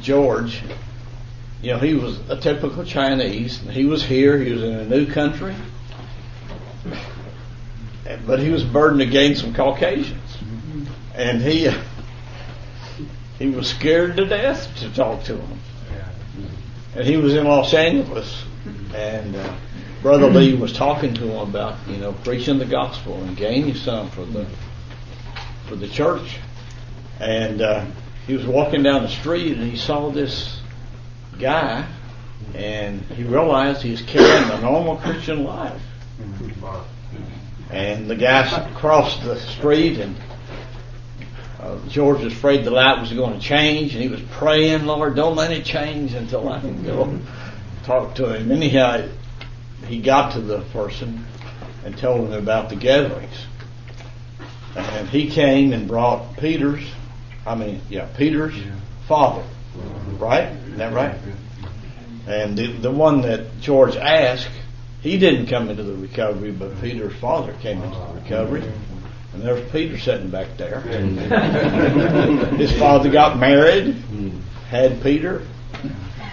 George, you know, he was a typical Chinese. He was here. He was in a new country, but he was burdened gain some Caucasians, and he he was scared to death to talk to them. And he was in Los Angeles, and uh, Brother Lee was talking to him about you know preaching the gospel and gaining some for the for the church. And uh, he was walking down the street and he saw this guy, and he realized he was carrying a normal Christian life. And the guy crossed the street and uh, George was afraid the light was going to change, and he was praying, Lord, don't let it change until I can go talk to him. Anyhow, he got to the person and told him about the gatherings. And he came and brought Peter's, I mean, yeah, Peter's father. Right? Isn't that right? And the, the one that George asked, he didn't come into the recovery, but Peter's father came into the recovery. And there's Peter sitting back there. His father got married, had Peter.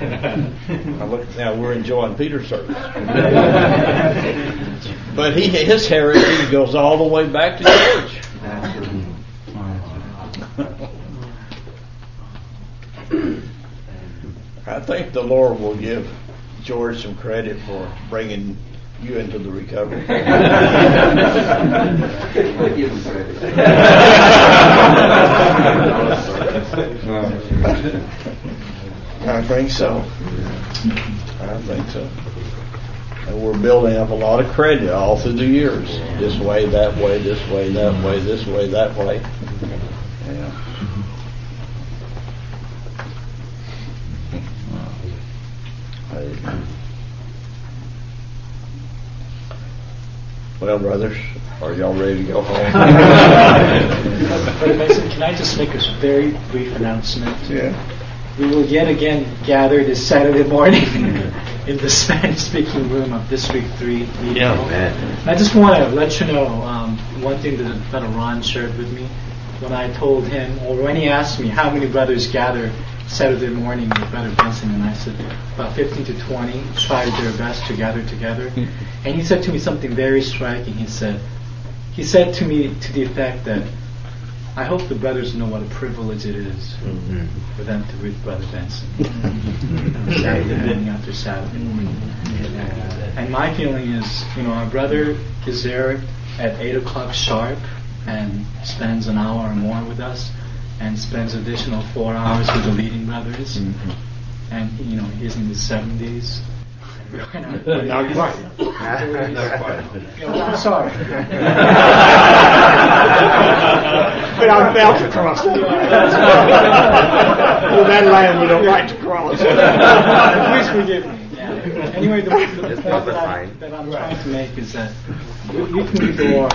Now, look, now we're enjoying Peter's service. but he, his heritage goes all the way back to George. I think the Lord will give George some credit for bringing you into the recovery. I think so. I think so. And we're building up a lot of credit all through the years. This way, that way, this way, that way, this way, that way. Yeah. Amen. Well, brothers, are y'all ready to go home? Brother Mason, can I just make a very brief announcement? Yeah. We will yet again gather this Saturday morning in the Spanish-speaking room of District 3 meeting Yeah, room. man. I just want to let you know um, one thing that Brother Ron shared with me when I told him, or when he asked me how many brothers gather Saturday morning with Brother Benson, and I said about 15 to 20 tried their best to gather together. Mm-hmm. And he said to me something very striking. He said, he said to me to the effect that I hope the brothers know what a privilege it is mm-hmm. for them to read Brother Benson Saturday morning after Saturday morning. And my feeling is, you know, our brother is there at 8 o'clock sharp and spends an hour or more with us and spends additional four hours with the leading brothers. Mm-hmm. And, you know, he's in his 70s. But not quite. Not quite. I'm sorry. but I'm about to cross. Well, that land you don't like to cross. Please forgive me. Anyway, the, the, the point that, I, that I'm trying to make is that we, we can be for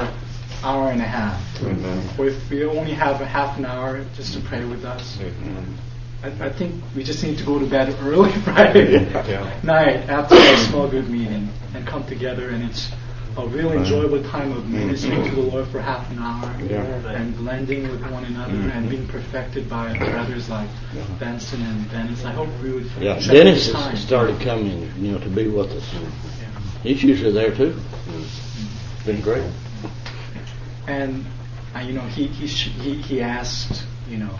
hour and a half. Mm-hmm. Or if we only have a half an hour just to pray with us, mm-hmm. I, I think we just need to go to bed early Friday night after a small group meeting and come together and it's a really enjoyable time of ministering to the mm-hmm. Lord for half an hour Yeah. and blending with one another and being perfected by brothers like Benson and Dennis. I hope we would Yeah, treasure Dennis this time. started coming, you know, to be with us. He's usually there too. Been great. And uh, you know, he he, sh- he he asked, you know,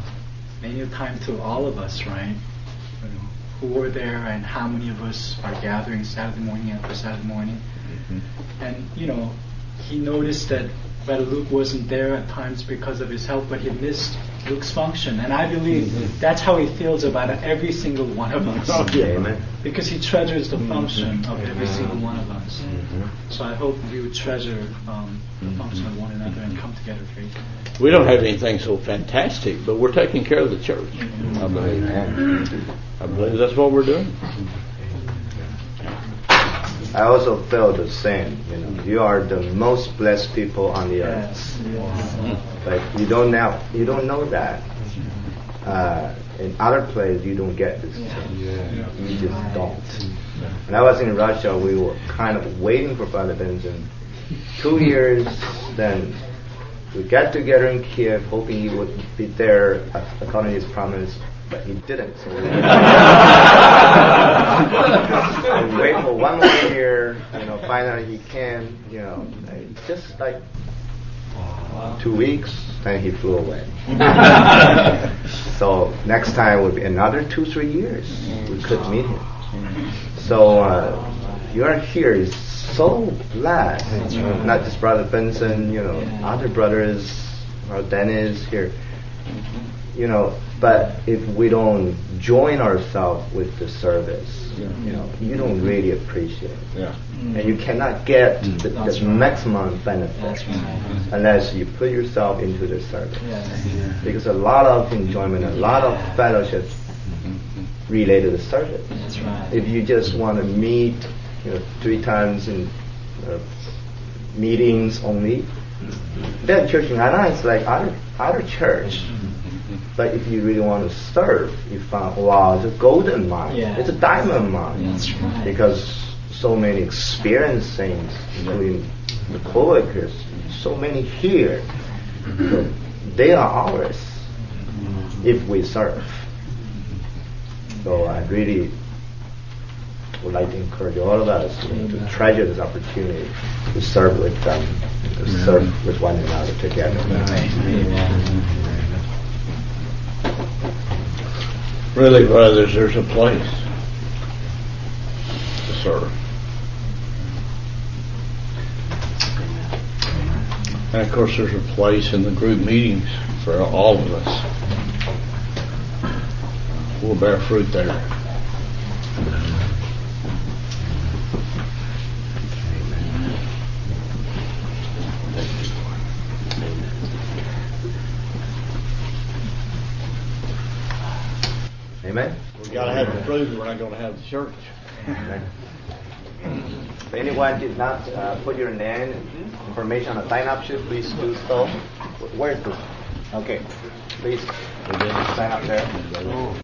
many a time to all of us, right? You know, who were there and how many of us are gathering Saturday morning after Saturday morning. And you know, he noticed that Brother Luke wasn't there at times because of his health, but he missed Luke's function. And I believe mm-hmm. that's how he feels about every single one of us. Oh, yeah. Amen. Because he treasures the mm-hmm. function of every single one of us. Mm-hmm. So I hope we would treasure um, the function of one another and come together faithfully. We don't have anything so fantastic, but we're taking care of the church. I believe. I believe that's what we're doing. I also felt the same. You know, mm. you are the most blessed people on the earth. Mm-hmm. Like you don't know, you don't know that. Mm-hmm. Uh, In other places, you don't get this. You just don't. When I was in Russia, we were kind of waiting for Brother Benson. Two years, then we got together in Kiev, hoping he would be there uh, according to his promise, but he didn't. So we, wait for one more year. You know, finally he came. You know, just like two weeks, then he flew away. so next time would be another two, three years. We could meet him. So uh, you are here is so glad. Not just Brother Benson, you know, other brothers, or Dennis here. You know, but if we don't join ourselves with the service, you know, you don't really appreciate it. Yeah. Mm. And you cannot get mm. the, the maximum benefit unless you put yourself into the service. Because a lot of enjoyment, a lot of fellowship mm-hmm. related to the service. That's right. If you just want to meet, you know, three times in uh, meetings only, then church in Anna is like other other church. Mm-hmm. But if you really want to serve, you found wow, it's a golden mine. Yeah. It's a diamond mine. That's right. Because so many experienced saints, including the co-workers, so many here, so they are ours if we serve. So I really would like to encourage all of us to treasure this opportunity to serve with them, to serve with one another together. Really, brothers, there's a place to serve. And of course, there's a place in the group meetings for all of us. We'll bear fruit there. Amen. We gotta have the or we're not gonna have the church. Amen. If anyone did not uh, put your name information on the sign-up sheet, please do so. Where is this? Okay, please sign up there.